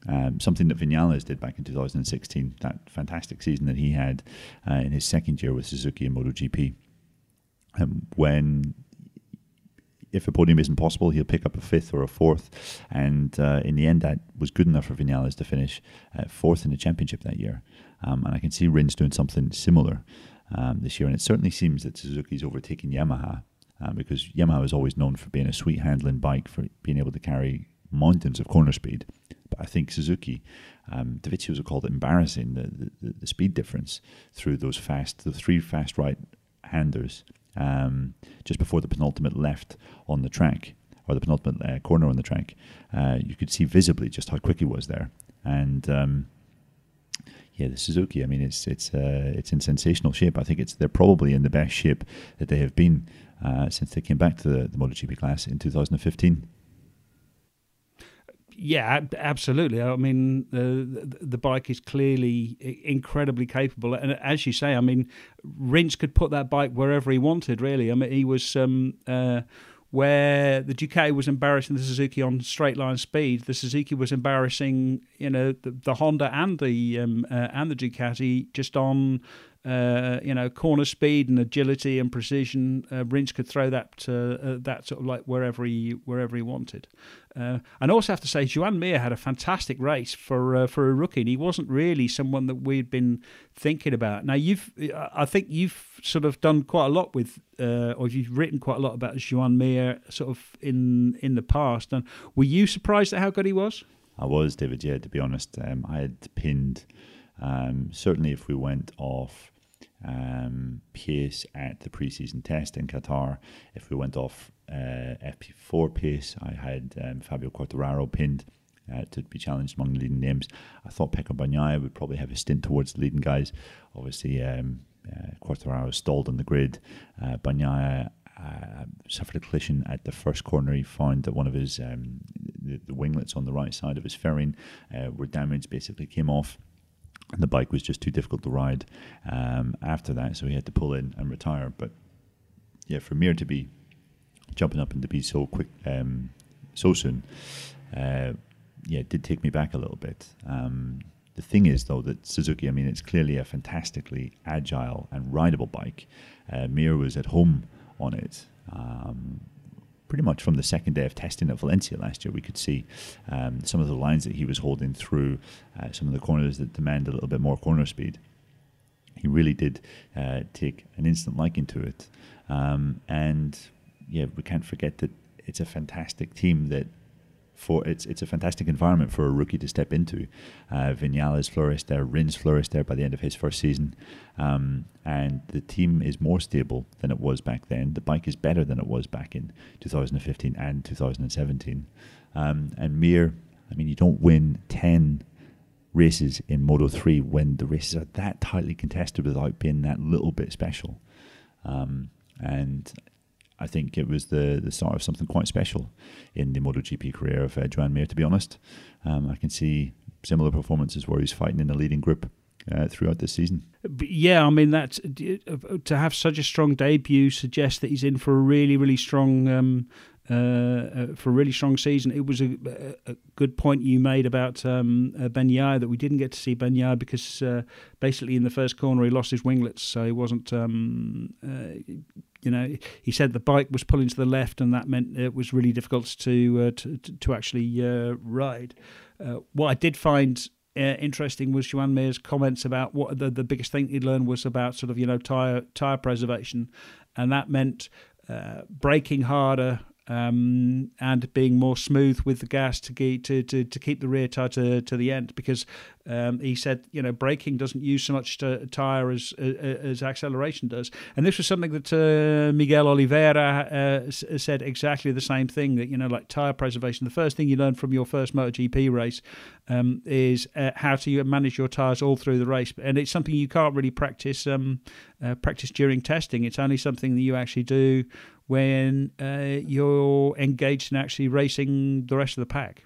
um, something that Vinales did back in 2016, that fantastic season that he had uh, in his second year with Suzuki and MotoGP. Um, when if a podium isn't possible, he'll pick up a fifth or a fourth. And uh, in the end, that was good enough for Vinales to finish uh, fourth in the championship that year. Um, and I can see Rins doing something similar um, this year. And it certainly seems that Suzuki's overtaking Yamaha uh, because Yamaha is always known for being a sweet handling bike, for being able to carry mountains of corner speed. I think Suzuki, um, Dovizioso called embarrassing the, the, the, speed difference through those fast, the three fast right handers um, just before the penultimate left on the track or the penultimate uh, corner on the track. Uh, you could see visibly just how quick he was there. And um, yeah, the Suzuki. I mean, it's it's uh, it's in sensational shape. I think it's they're probably in the best shape that they have been uh, since they came back to the, the MotoGP class in 2015. Yeah, absolutely. I mean, the the bike is clearly incredibly capable, and as you say, I mean, Rins could put that bike wherever he wanted. Really, I mean, he was um, uh, where the Ducati was embarrassing the Suzuki on straight line speed. The Suzuki was embarrassing, you know, the, the Honda and the um, uh, and the Ducati just on uh, you know, corner speed and agility and precision. Uh, could throw that uh, that sort of like wherever he wherever he wanted. Uh, and also have to say, Joan Mir had a fantastic race for uh, for a rookie. And he wasn't really someone that we'd been thinking about. Now you've, I think you've sort of done quite a lot with, uh, or you've written quite a lot about Joan Mir sort of in in the past. And were you surprised at how good he was? I was, David. Yeah, to be honest, um, I had pinned. Um, certainly, if we went off um, pace at the preseason test in Qatar. If we went off uh, FP4 pace, I had um, Fabio Quartararo pinned. Uh, to be challenged among the leading names. I thought Pecco Bagnaia would probably have a stint towards the leading guys. Obviously, um, uh, Quartararo stalled on the grid. Uh, Bagnaia uh, suffered a collision at the first corner. He found that one of his um, the, the, winglets on the right side of his fairing uh, were damaged, basically came off the bike was just too difficult to ride um, after that, so he had to pull in and retire. But yeah, for Mir to be jumping up and to be so quick, um, so soon, uh, yeah, it did take me back a little bit. Um, the thing is, though, that Suzuki, I mean, it's clearly a fantastically agile and rideable bike. Uh, Mir was at home on it. Um, pretty much from the second day of testing at Valencia last year, we could see um, some of the lines that he was holding through uh, some of the corners that demand a little bit more corner speed. He really did uh, take an instant liking to it. Um, and yeah, we can't forget that it's a fantastic team that for it's it's a fantastic environment for a rookie to step into. Uh, Vinales flourished there, Rins flourished there by the end of his first season, um, and the team is more stable than it was back then. The bike is better than it was back in 2015 and 2017. Um, and Mir, I mean, you don't win ten races in Moto 3 when the races are that tightly contested without being that little bit special. Um, and I think it was the the start of something quite special in the MotoGP career of uh, Joan Mir. To be honest, um, I can see similar performances where he's fighting in the leading group. Uh, throughout this season, yeah, I mean that uh, to have such a strong debut suggests that he's in for a really, really strong um, uh, uh, for a really strong season. It was a, a good point you made about um, uh, that we didn't get to see Ben because uh, basically in the first corner he lost his winglets, so he wasn't um, uh, you know, he said the bike was pulling to the left, and that meant it was really difficult to uh, to, to actually ride. What I did find uh, interesting was Joan Mir's comments about what the, the biggest thing he'd learned was about sort of you know tire tire preservation, and that meant uh, braking harder um, and being more smooth with the gas to, to, to, to keep the rear tire to, to the end because um, he said you know braking doesn't use so much tire as as acceleration does. And this was something that uh, Miguel Oliveira uh, said exactly the same thing that you know like tire preservation the first thing you learn from your first MotoGP race um, is uh, how to manage your tires all through the race. And it's something you can't really practice um, uh, practice during testing it's only something that you actually do when uh, you're engaged in actually racing the rest of the pack.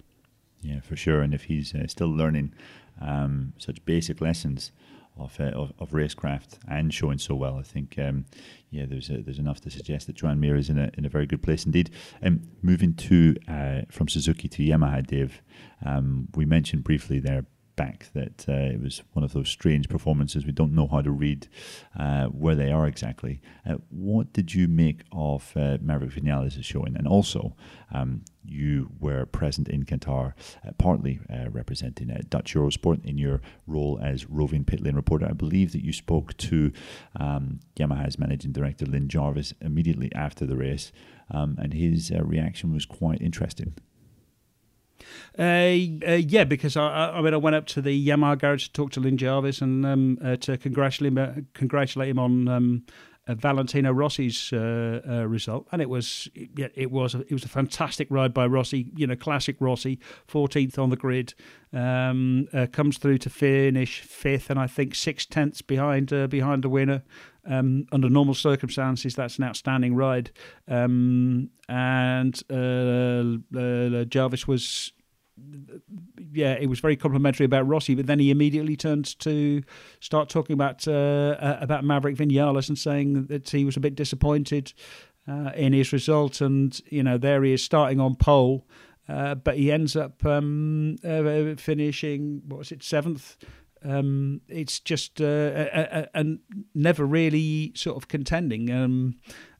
Yeah, for sure. And if he's uh, still learning um, such basic lessons of, uh, of, of racecraft and showing so well, I think um, yeah, there's a, there's enough to suggest that Joan Mir is in a in a very good place indeed. Um, moving to uh, from Suzuki to Yamaha, Dave. Um, we mentioned briefly there back that uh, it was one of those strange performances. We don't know how to read uh, where they are exactly. Uh, what did you make of uh, Maverick Vinales' showing? And also, um, you were present in Qatar, uh, partly representing Dutch Eurosport in your role as roving pit lane reporter. I believe that you spoke to um, Yamaha's managing director, Lin Jarvis, immediately after the race, um, and his reaction was quite interesting. Uh, uh, yeah, because I, I, mean, I went up to the Yamaha garage to talk to Lin Jarvis and um, uh, to congratulate him, uh, congratulate him on um, uh, Valentino Rossi's result, and it was yeah, it was a, it was a fantastic ride by Rossi. You know, classic Rossi, 14th on the grid, um, comes through to finish fifth, and I think six tenths behind behind the winner. Um, under normal circumstances, that's an outstanding ride. Um, and uh, uh, Jarvis was yeah, it was very complimentary about Rossi, but then he immediately turned to start talking about uh, uh, about Maverick Vinales and saying that he was a bit disappointed uh, in his result, and you know there he is starting on pole, uh, but he ends up um, uh, finishing what was it seventh. Um, it's just and never really sort of contending. Um,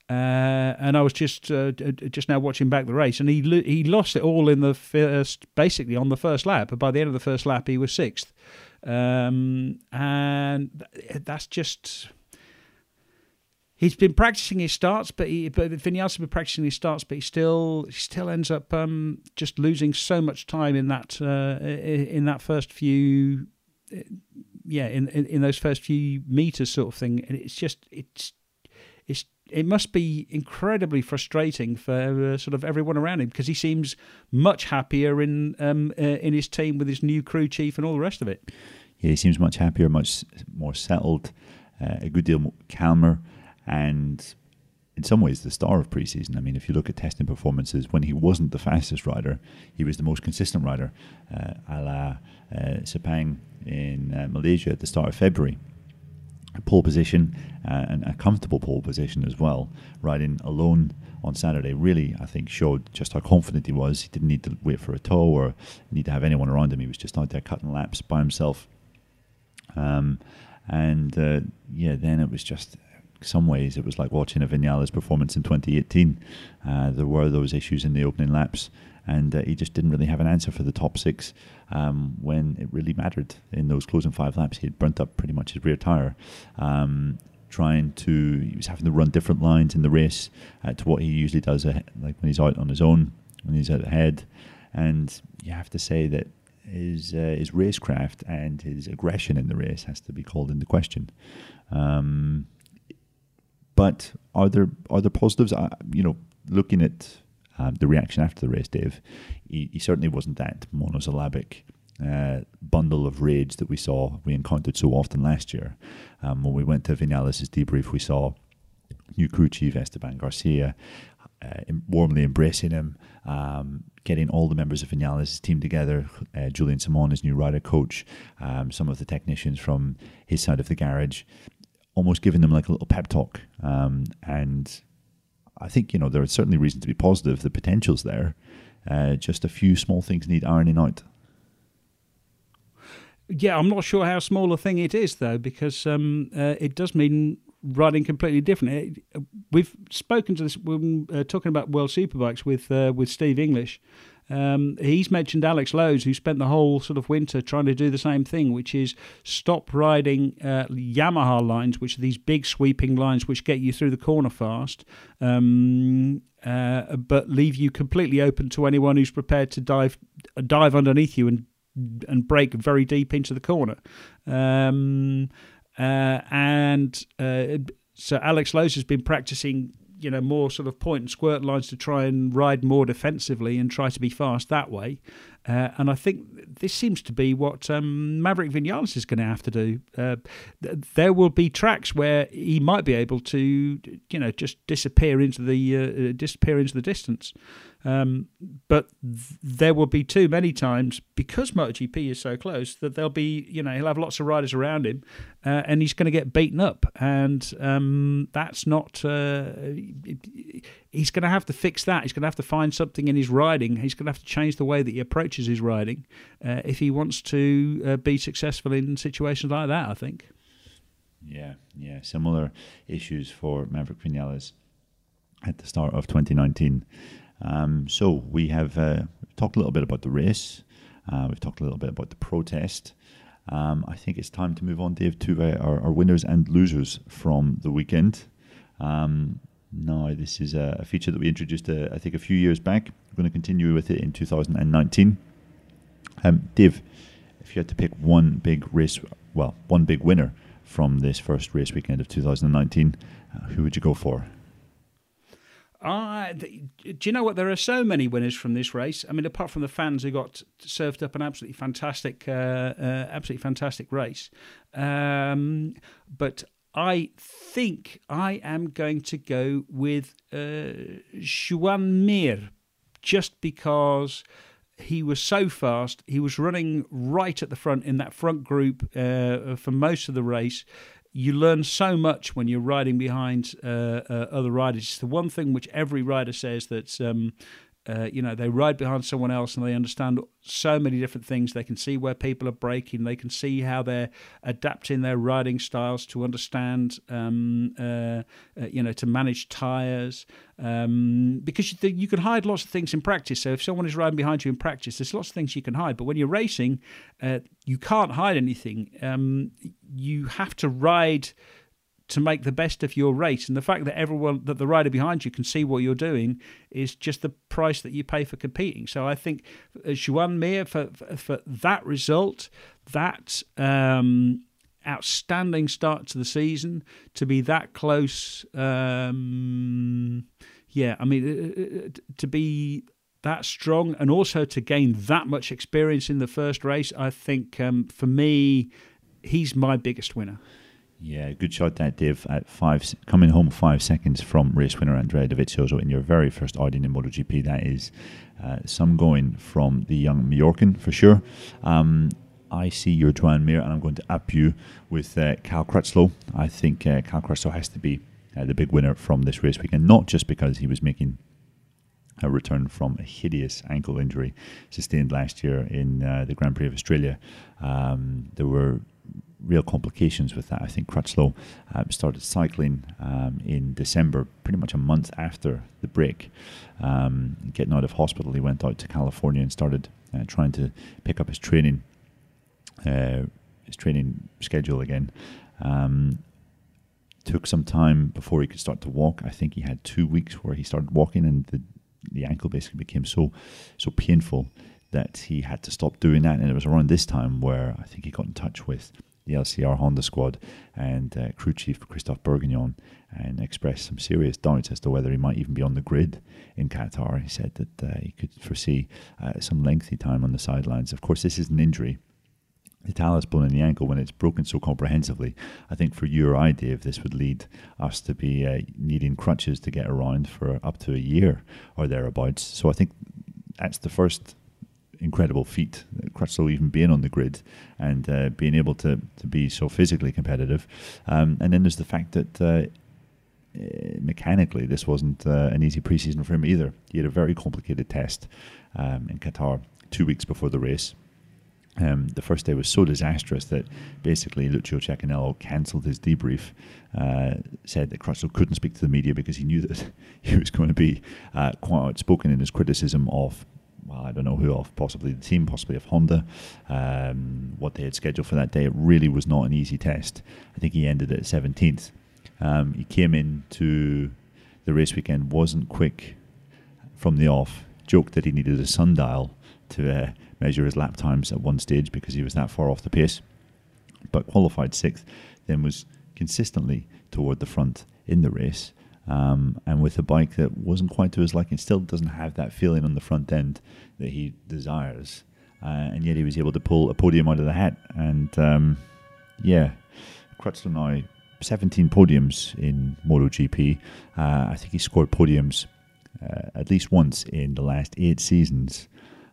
uh, and I was just uh, just now watching back the race, and he he lost it all in the first, basically on the first lap. But by the end of the first lap, he was sixth, um, and that's just. He's been practicing his starts, but he, but Vinales been practicing his starts, but he still he still ends up um, just losing so much time in that uh, in that first few, yeah, in, in in those first few meters sort of thing, and it's just it's it's it must be incredibly frustrating for uh, sort of everyone around him because he seems much happier in um, uh, in his team with his new crew chief and all the rest of it. Yeah, he seems much happier, much more settled, uh, a good deal calmer, and in some ways the star of preseason. I mean, if you look at testing performances, when he wasn't the fastest rider, he was the most consistent rider, uh, a la uh, Sepang in uh, Malaysia at the start of February pole position uh, and a comfortable pole position as well, riding alone on Saturday really, I think, showed just how confident he was. He didn't need to wait for a tow or need to have anyone around him. He was just out there cutting laps by himself. Um, and uh, yeah, then it was just some ways it was like watching a Vinales performance in 2018. Uh, there were those issues in the opening laps, and uh, he just didn't really have an answer for the top six um, when it really mattered in those closing five laps. He had burnt up pretty much his rear tire. Um, trying to, he was having to run different lines in the race uh, to what he usually does, uh, like when he's out on his own, when he's out ahead. And you have to say that his uh, his racecraft and his aggression in the race has to be called into question. Um, but are there are there positives? You know, looking at um, the reaction after the race, Dave, he, he certainly wasn't that monosyllabic uh, bundle of rage that we saw, we encountered so often last year. Um, when we went to Vinales' debrief, we saw new crew chief Esteban Garcia uh, warmly embracing him, um, getting all the members of Vinales' team together. Uh, Julian Simon, his new rider coach, um, some of the technicians from his side of the garage, almost giving them like a little pep talk. Um, and I think you know there is certainly reason to be positive. The potential's there. Uh, just a few small things need ironing out. Yeah, I'm not sure how small a thing it is though, because um, uh, it does mean riding completely different. It, we've spoken to this when uh, talking about World Superbikes with uh, with Steve English, Um, he's mentioned Alex Lowes, who spent the whole sort of winter trying to do the same thing, which is stop riding uh, Yamaha lines, which are these big sweeping lines which get you through the corner fast, um, uh, but leave you completely open to anyone who's prepared to dive dive underneath you and and break very deep into the corner. Um, uh, and uh, so Alex Lowes has been practicing you know more sort of point and squirt lines to try and ride more defensively and try to be fast that way. Uh, and I think this seems to be what um, Maverick Vinales is going to have to do. Uh, th- there will be tracks where he might be able to, you know, just disappear into the uh, disappear into the distance. Um, but th- there will be too many times because MotoGP is so close that there'll be, you know, he'll have lots of riders around him, uh, and he's going to get beaten up, and um, that's not. Uh, he's going to have to fix that. He's going to have to find something in his riding. He's going to have to change the way that he approaches his riding uh, if he wants to uh, be successful in situations like that. I think. Yeah, yeah, similar issues for Maverick Vinales at the start of 2019. Um, so we have uh, talked a little bit about the race. Uh, we've talked a little bit about the protest. Um, I think it's time to move on, Dave, to uh, our, our, winners and losers from the weekend. Um, now, this is a, feature that we introduced, uh, I think, a few years back. We're going to continue with it in 2019. Um, Dave, if you had to pick one big race, well, one big winner from this first race weekend of 2019, uh, who would you go for? Uh, do you know what? There are so many winners from this race. I mean, apart from the fans who got served up an absolutely fantastic, uh, uh, absolutely fantastic race. Um, but I think I am going to go with uh, Joan Mir, just because he was so fast. He was running right at the front in that front group uh, for most of the race you learn so much when you're riding behind uh, uh, other riders. It's the one thing which every rider says that um, uh, you know they ride behind someone else and they understand so many different things. They can see where people are braking they can see how they're adapting their riding styles to understand um, uh, uh, you know to manage tires um, because you, you, can hide lots of things in practice. So if someone is riding behind you in practice there's lots of things you can hide. But when you're racing uh, you can't hide anything. Um, you have to ride to make the best of your race. And the fact that everyone, that the rider behind you can see what you're doing is just the price that you pay for competing. So I think uh, Joan Mir, for, for, for, that result, that um, outstanding start to the season, to be that close, um, yeah, I mean, uh, uh, to be that strong and also to gain that much experience in the first race, I think um, for me, he's my biggest winner. Yeah, good shot that, Dave. At five, coming home five seconds from race winner Andrea Dovizioso in your very first outing in MotoGP. That is uh, some going from the young Mallorcan for sure. Um, I see your Joan Mir, and I'm going to up you with uh, Cal Crutchlow. I think uh, Cal Crutchlow has to be uh, the big winner from this race weekend, not just because he was making a return from a hideous ankle injury sustained last year in uh, the Grand Prix of Australia. Um, there were real complications with that. I think Crutchlow uh, started cycling um, in December, pretty much a month after the break. Um, getting out of hospital, he went out to California and started uh, trying to pick up his training, uh, his training schedule again. Um, took some time before he could start to walk. I think he had two weeks where he started walking, and the the ankle basically became so so painful that he had to stop doing that. And it was around this time where I think he got in touch with the LCR Honda squad and uh, crew chief Christophe Bourguignon and expressed some serious doubts as to whether he might even be on the grid in Qatar. He said that uh, he could foresee uh, some lengthy time on the sidelines. Of course, this is an injury. The talus bone in the ankle, when it's broken so comprehensively, I think for you or I, Dave, this would lead us to be uh, needing crutches to get around for up to a year or thereabouts. So I think that's the first incredible feat. Crutchlow even being on the grid and uh, being able to, to be so physically competitive. Um, and then there's the fact that uh, eh, mechanically this wasn't uh, an easy preseason for him either. He had a very complicated test um, in Qatar two weeks before the race. Um, the first day was so disastrous that basically Lucio Cecchinello cancelled his debrief, uh, said that Crutchlow couldn't speak to the media because he knew that he was going to be uh, quite outspoken in his criticism of well, I don't know who off, possibly the team, possibly of Honda, um, what they had scheduled for that day. It really was not an easy test. I think he ended at 17th. Um, he came into the race weekend, wasn't quick from the off, joked that he needed a sundial to uh, measure his lap times at one stage because he was that far off the pace, but qualified sixth, then was consistently toward the front in the race. Um, and with a bike that wasn't quite to his liking, still doesn't have that feeling on the front end that he desires. Uh, and yet he was able to pull a podium out of the hat. And um, yeah, Crutchlow now 17 podiums in MotoGP. Uh, I think he scored podiums uh, at least once in the last eight seasons.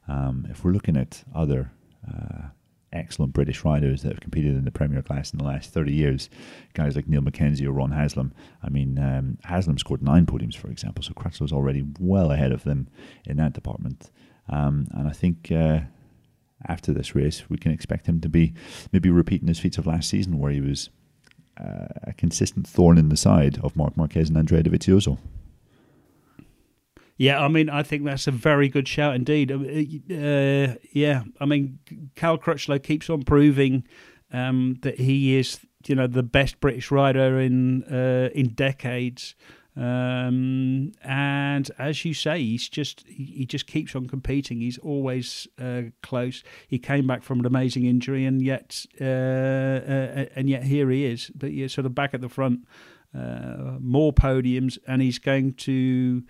Um, if we're looking at other uh, excellent British riders that have competed in the Premier class in the last 30 years, guys like Niall Mackenzie or Ron Haslam. I mean, um, Haslam scored nine podiums, for example, so Crutchlow's already well ahead of them in that department. Um, and I think uh, after this race, we can expect him to be maybe repeating his feats of last season, where he was uh, a consistent thorn in the side of Marc Marquez and Andrea Dovizioso. Yeah, I mean, I think that's a very good shout indeed. Uh, uh yeah, I mean, Cal Crutchlow keeps on proving um, that he is, you know, the best British rider in uh, in decades. Um, and as you say, he's just he, just keeps on competing. He's always uh, close. He came back from an amazing injury, and yet uh, uh, and yet here he is. But you're sort of back at the front, more podiums, and he's going to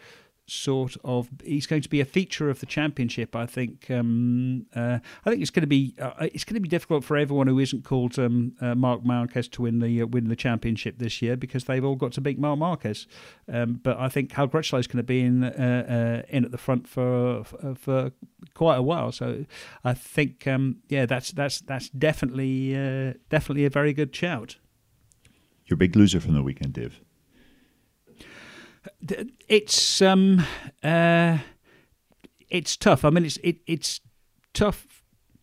sort of he's going to be a feature of the championship. I think. Um, uh, I think it's going to be uh, it's going to be difficult for everyone who isn't called um, uh, Marc Marquez to win the uh, win the championship this year because they've all got to beat Marc Marquez. Um, but I think Cal Crutchlow is going to be in uh, uh, in at the front for, for, for quite a while. So I think um, yeah, that's that's that's definitely definitely a very good shout. Your big loser from the weekend, Dave. It's um, uh, it's tough. I mean, it's it, it's tough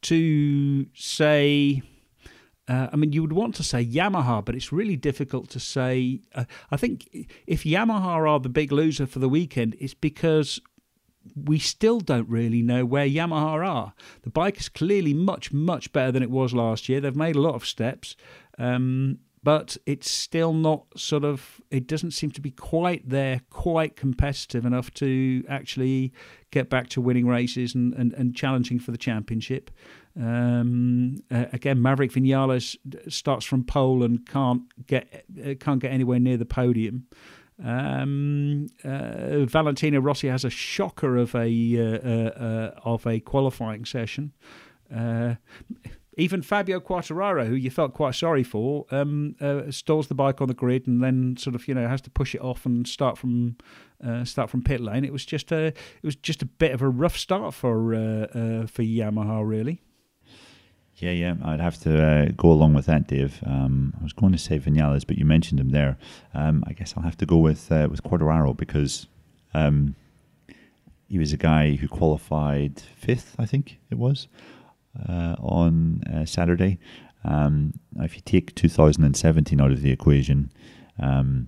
to say. Uh, I mean, you would want to say Yamaha, but it's really difficult to say. Uh, I think if Yamaha are the big loser for the weekend, it's because we still don't really know where Yamaha are. The bike is clearly much, much better than it was last year. They've made a lot of steps. Um, but it's still not sort of it doesn't seem to be quite there quite competitive enough to actually get back to winning races and, and, and challenging for the championship. Um, uh, again Maverick Vinales starts from pole and can't get uh, can't get anywhere near the podium. Um, uh, Valentino Rossi has a shocker of a uh, uh, uh, of a qualifying session even Fabio Quartararo, who you felt quite sorry for, um, uh, stalls the bike on the grid and then sort of you know has to push it off and start from uh, start from pit lane. It was just a it was just a bit of a rough start for uh, uh for Yamaha, really. Yeah, yeah, I'd have to uh, go along with that, Dave. Um, I was going to say Vinales, but you mentioned him there. Um, I guess I'll have to go with uh, with Quartararo because um, he was a guy who qualified fifth, I think it was, uh, on uh, Saturday. Um, if you take 2017 out of the equation, um,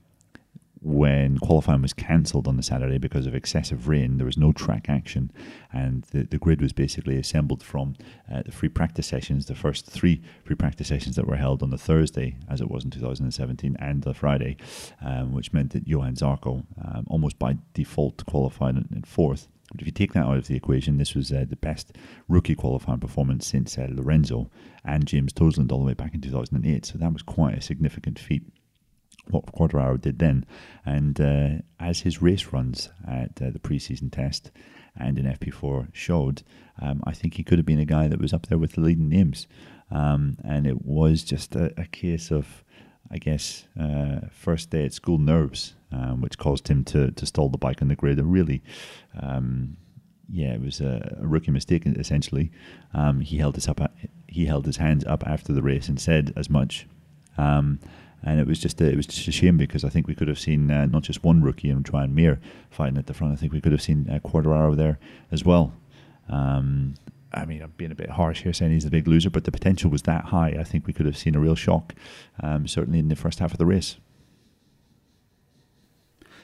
when qualifying was cancelled on the Saturday because of excessive rain, there was no track action, and the, the grid was basically assembled from uh, the free practice sessions, the first three free practice sessions that were held on the Thursday, as it was in 2017, and the Friday, um, which meant that Johann Zarco um, almost by default qualified in, in fourth. But if you take that out of the equation, this was uh, the best rookie qualifying performance since uh, Lorenzo and James Toseland all the way back in 2008. So that was quite a significant feat. What Quartararo did then, and uh, as his race runs at uh, the preseason test and in FP4 showed, um, I think he could have been a guy that was up there with the leading names. Um, and it was just a, a case of, I guess, uh, first day at school nerves um, which caused him to to stall the bike on the grid. A really, um, yeah, it was a, a, rookie mistake essentially. Um, he held his up, he held his hands up after the race and said as much. Um, and it was just a, it was just a shame because I think we could have seen uh, not just one rookie and Joan Mir fighting at the front. I think we could have seen uh, Quartararo there as well. Um, I mean, I'm being a bit harsh here saying he's the big loser, but the potential was that high. I think we could have seen a real shock, um, certainly in the first half of the race.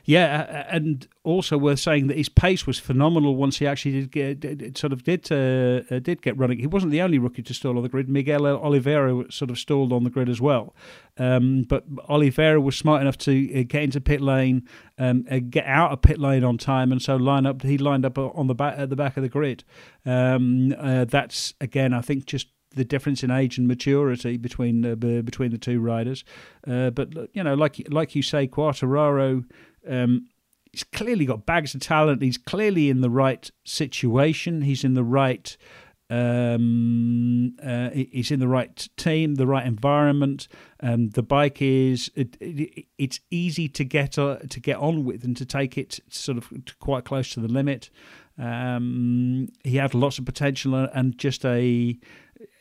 Yeah, and also worth saying that his pace was phenomenal once he actually did get sort of did uh, uh, did get running. He wasn't the only rookie to stall on the grid. Miguel Oliveira sort of stalled on the grid as well, um, but Oliveira was smart enough to uh, get into pit lane, um, uh, get out of pit lane on time, and so line up. He lined up on the back at the back of the grid. Um, uh, that's again, I think, just the difference in age and maturity between uh, between the two riders. Uh, but you know, like like you say, Quartararo. Um, he's clearly got bags of talent. He's clearly in the right situation. He's in the right. Um, uh, he's in the right team, the right environment. Um, the bike is it, it, it's easy to get uh, to get on with and to take it sort of quite close to the limit. Um, he had lots of potential and just a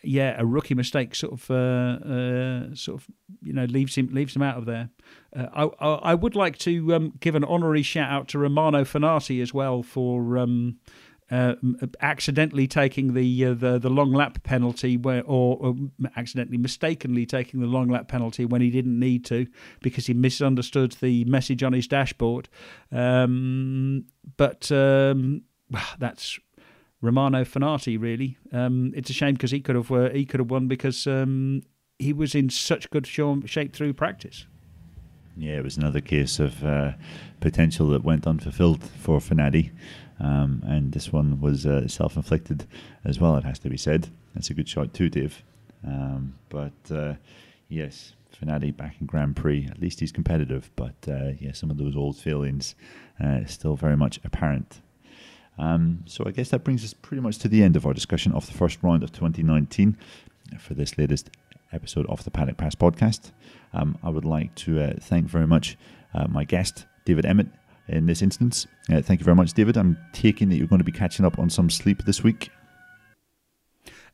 yeah, a rookie mistake sort of uh, uh, sort of you know leaves him leaves him out of there. Uh, I, I, would like to um, give an honorary shout out to Romano Fenati as well for um, uh, accidentally taking the, uh, the the long lap penalty where or, or, accidentally mistakenly taking the long lap penalty when he didn't need to because he misunderstood the message on his dashboard. Um, but um, that's Romano Fenati. Really, um, it's a shame because he could have uh, he could have won because um, he was in such good shape through practice. Yeah, it was another case of uh, potential that went unfulfilled for Fenati, um, and this one was uh, self-inflicted as well. It has to be said. That's a good shot too, Dave. Um, but uh, yes, Fenati back in Grand Prix. At least he's competitive, but uh, yeah, some of those old feelings uh, still very much apparent um, so I guess that brings us pretty much to the end of our discussion of the first round of 2019 for this latest episode of the Paddock Pass podcast. Um, I would like to uh, thank very much uh, my guest, David Emmett, in this instance. Uh, thank you very much, David. I'm taking that you're going to be catching up on some sleep this week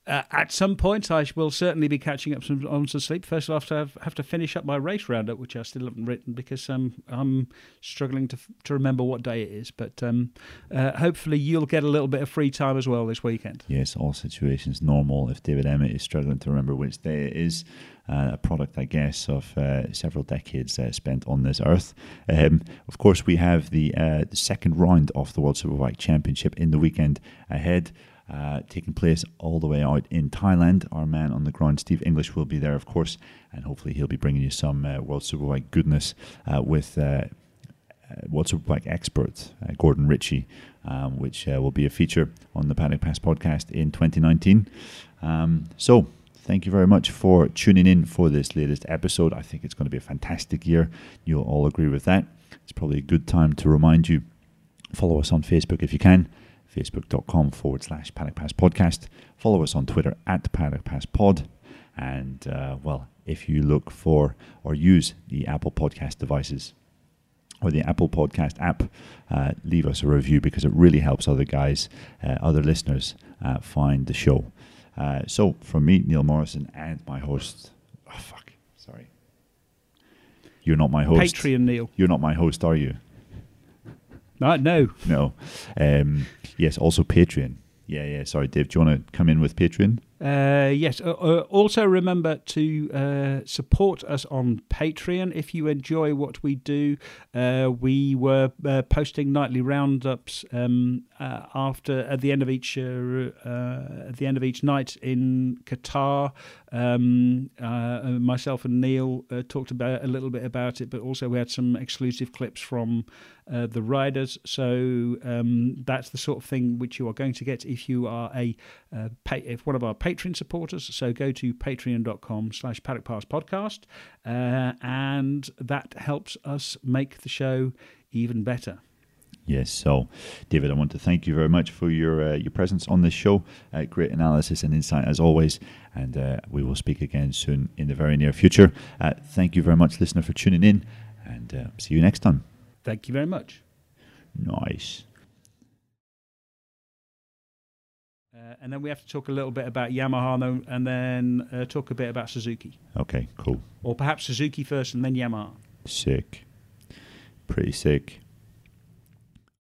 uh, at some point, I will certainly be catching up some, on some sleep. First, I'll have to have, have, to finish up my race roundup, which I still haven't written because um, I'm struggling to to remember what day it is. But um, uh, hopefully, you'll get a little bit of free time as well this weekend. Yes, all situations normal. If David Emmett is struggling to remember which day it is, uh, a product, I guess, of uh, several decades uh, spent on this earth. Um, of course, we have the, uh, the second round of the World Superbike Championship in the weekend ahead uh, taking place all the way out in Thailand. Our man on the ground, Steve English, will be there, of course, and hopefully he'll be bringing you some uh, World Superbike goodness uh, with uh, uh, World Superbike expert Gordon Ritchie, um, which will be a feature on the Paddock Pass podcast in 2019. Um, so, thank you very much for tuning in for this latest episode. I think it's going to be a fantastic year. You'll all agree with that. It's probably a good time to remind you follow us on Facebook if you can facebook.com forward slash Paddock Pass Podcast. Follow us on Twitter at Paddock Pass Pod. And, uh, well, if you look for or use the Apple Podcast devices or the Apple Podcast app, uh, leave us a review because it really helps other guys, uh, other listeners uh, find the show. Uh, so, from me, Neil Morrison, and my host, oh, fuck, sorry. You're not my host. Patreon, Neil. You're not my host, are you? Uh, no. No. Um, yes, also Patreon. Yeah, yeah. Sorry, Dave. Do you want to come in with Patreon? Uh, yes. Uh, uh, also, remember to uh, support us on Patreon if you enjoy what we do. Uh, we were uh, posting nightly roundups um, after at the end of each at the end of each night in Qatar. Um, myself and Neil talked about a little bit about it, but also we had some exclusive clips from the riders. So um, that's the sort of thing which you are going to get if you are a pay, if one of our Patreon supporters. So go to patreon.com slash paddock pass podcast, uh, and that helps us make the show even better. Yes, so David, I want to thank you very much for your uh, your presence on this show. Uh, great analysis and insight as always, and uh, we will speak again soon in the very near future. Uh, thank you very much, listener, for tuning in, and uh, see you next time. Thank you very much. Nice. Uh, and then we have to talk a little bit about Yamaha and then uh, talk a bit about Suzuki. Okay, cool. Or perhaps Suzuki first and then Yamaha. Sick. Pretty sick.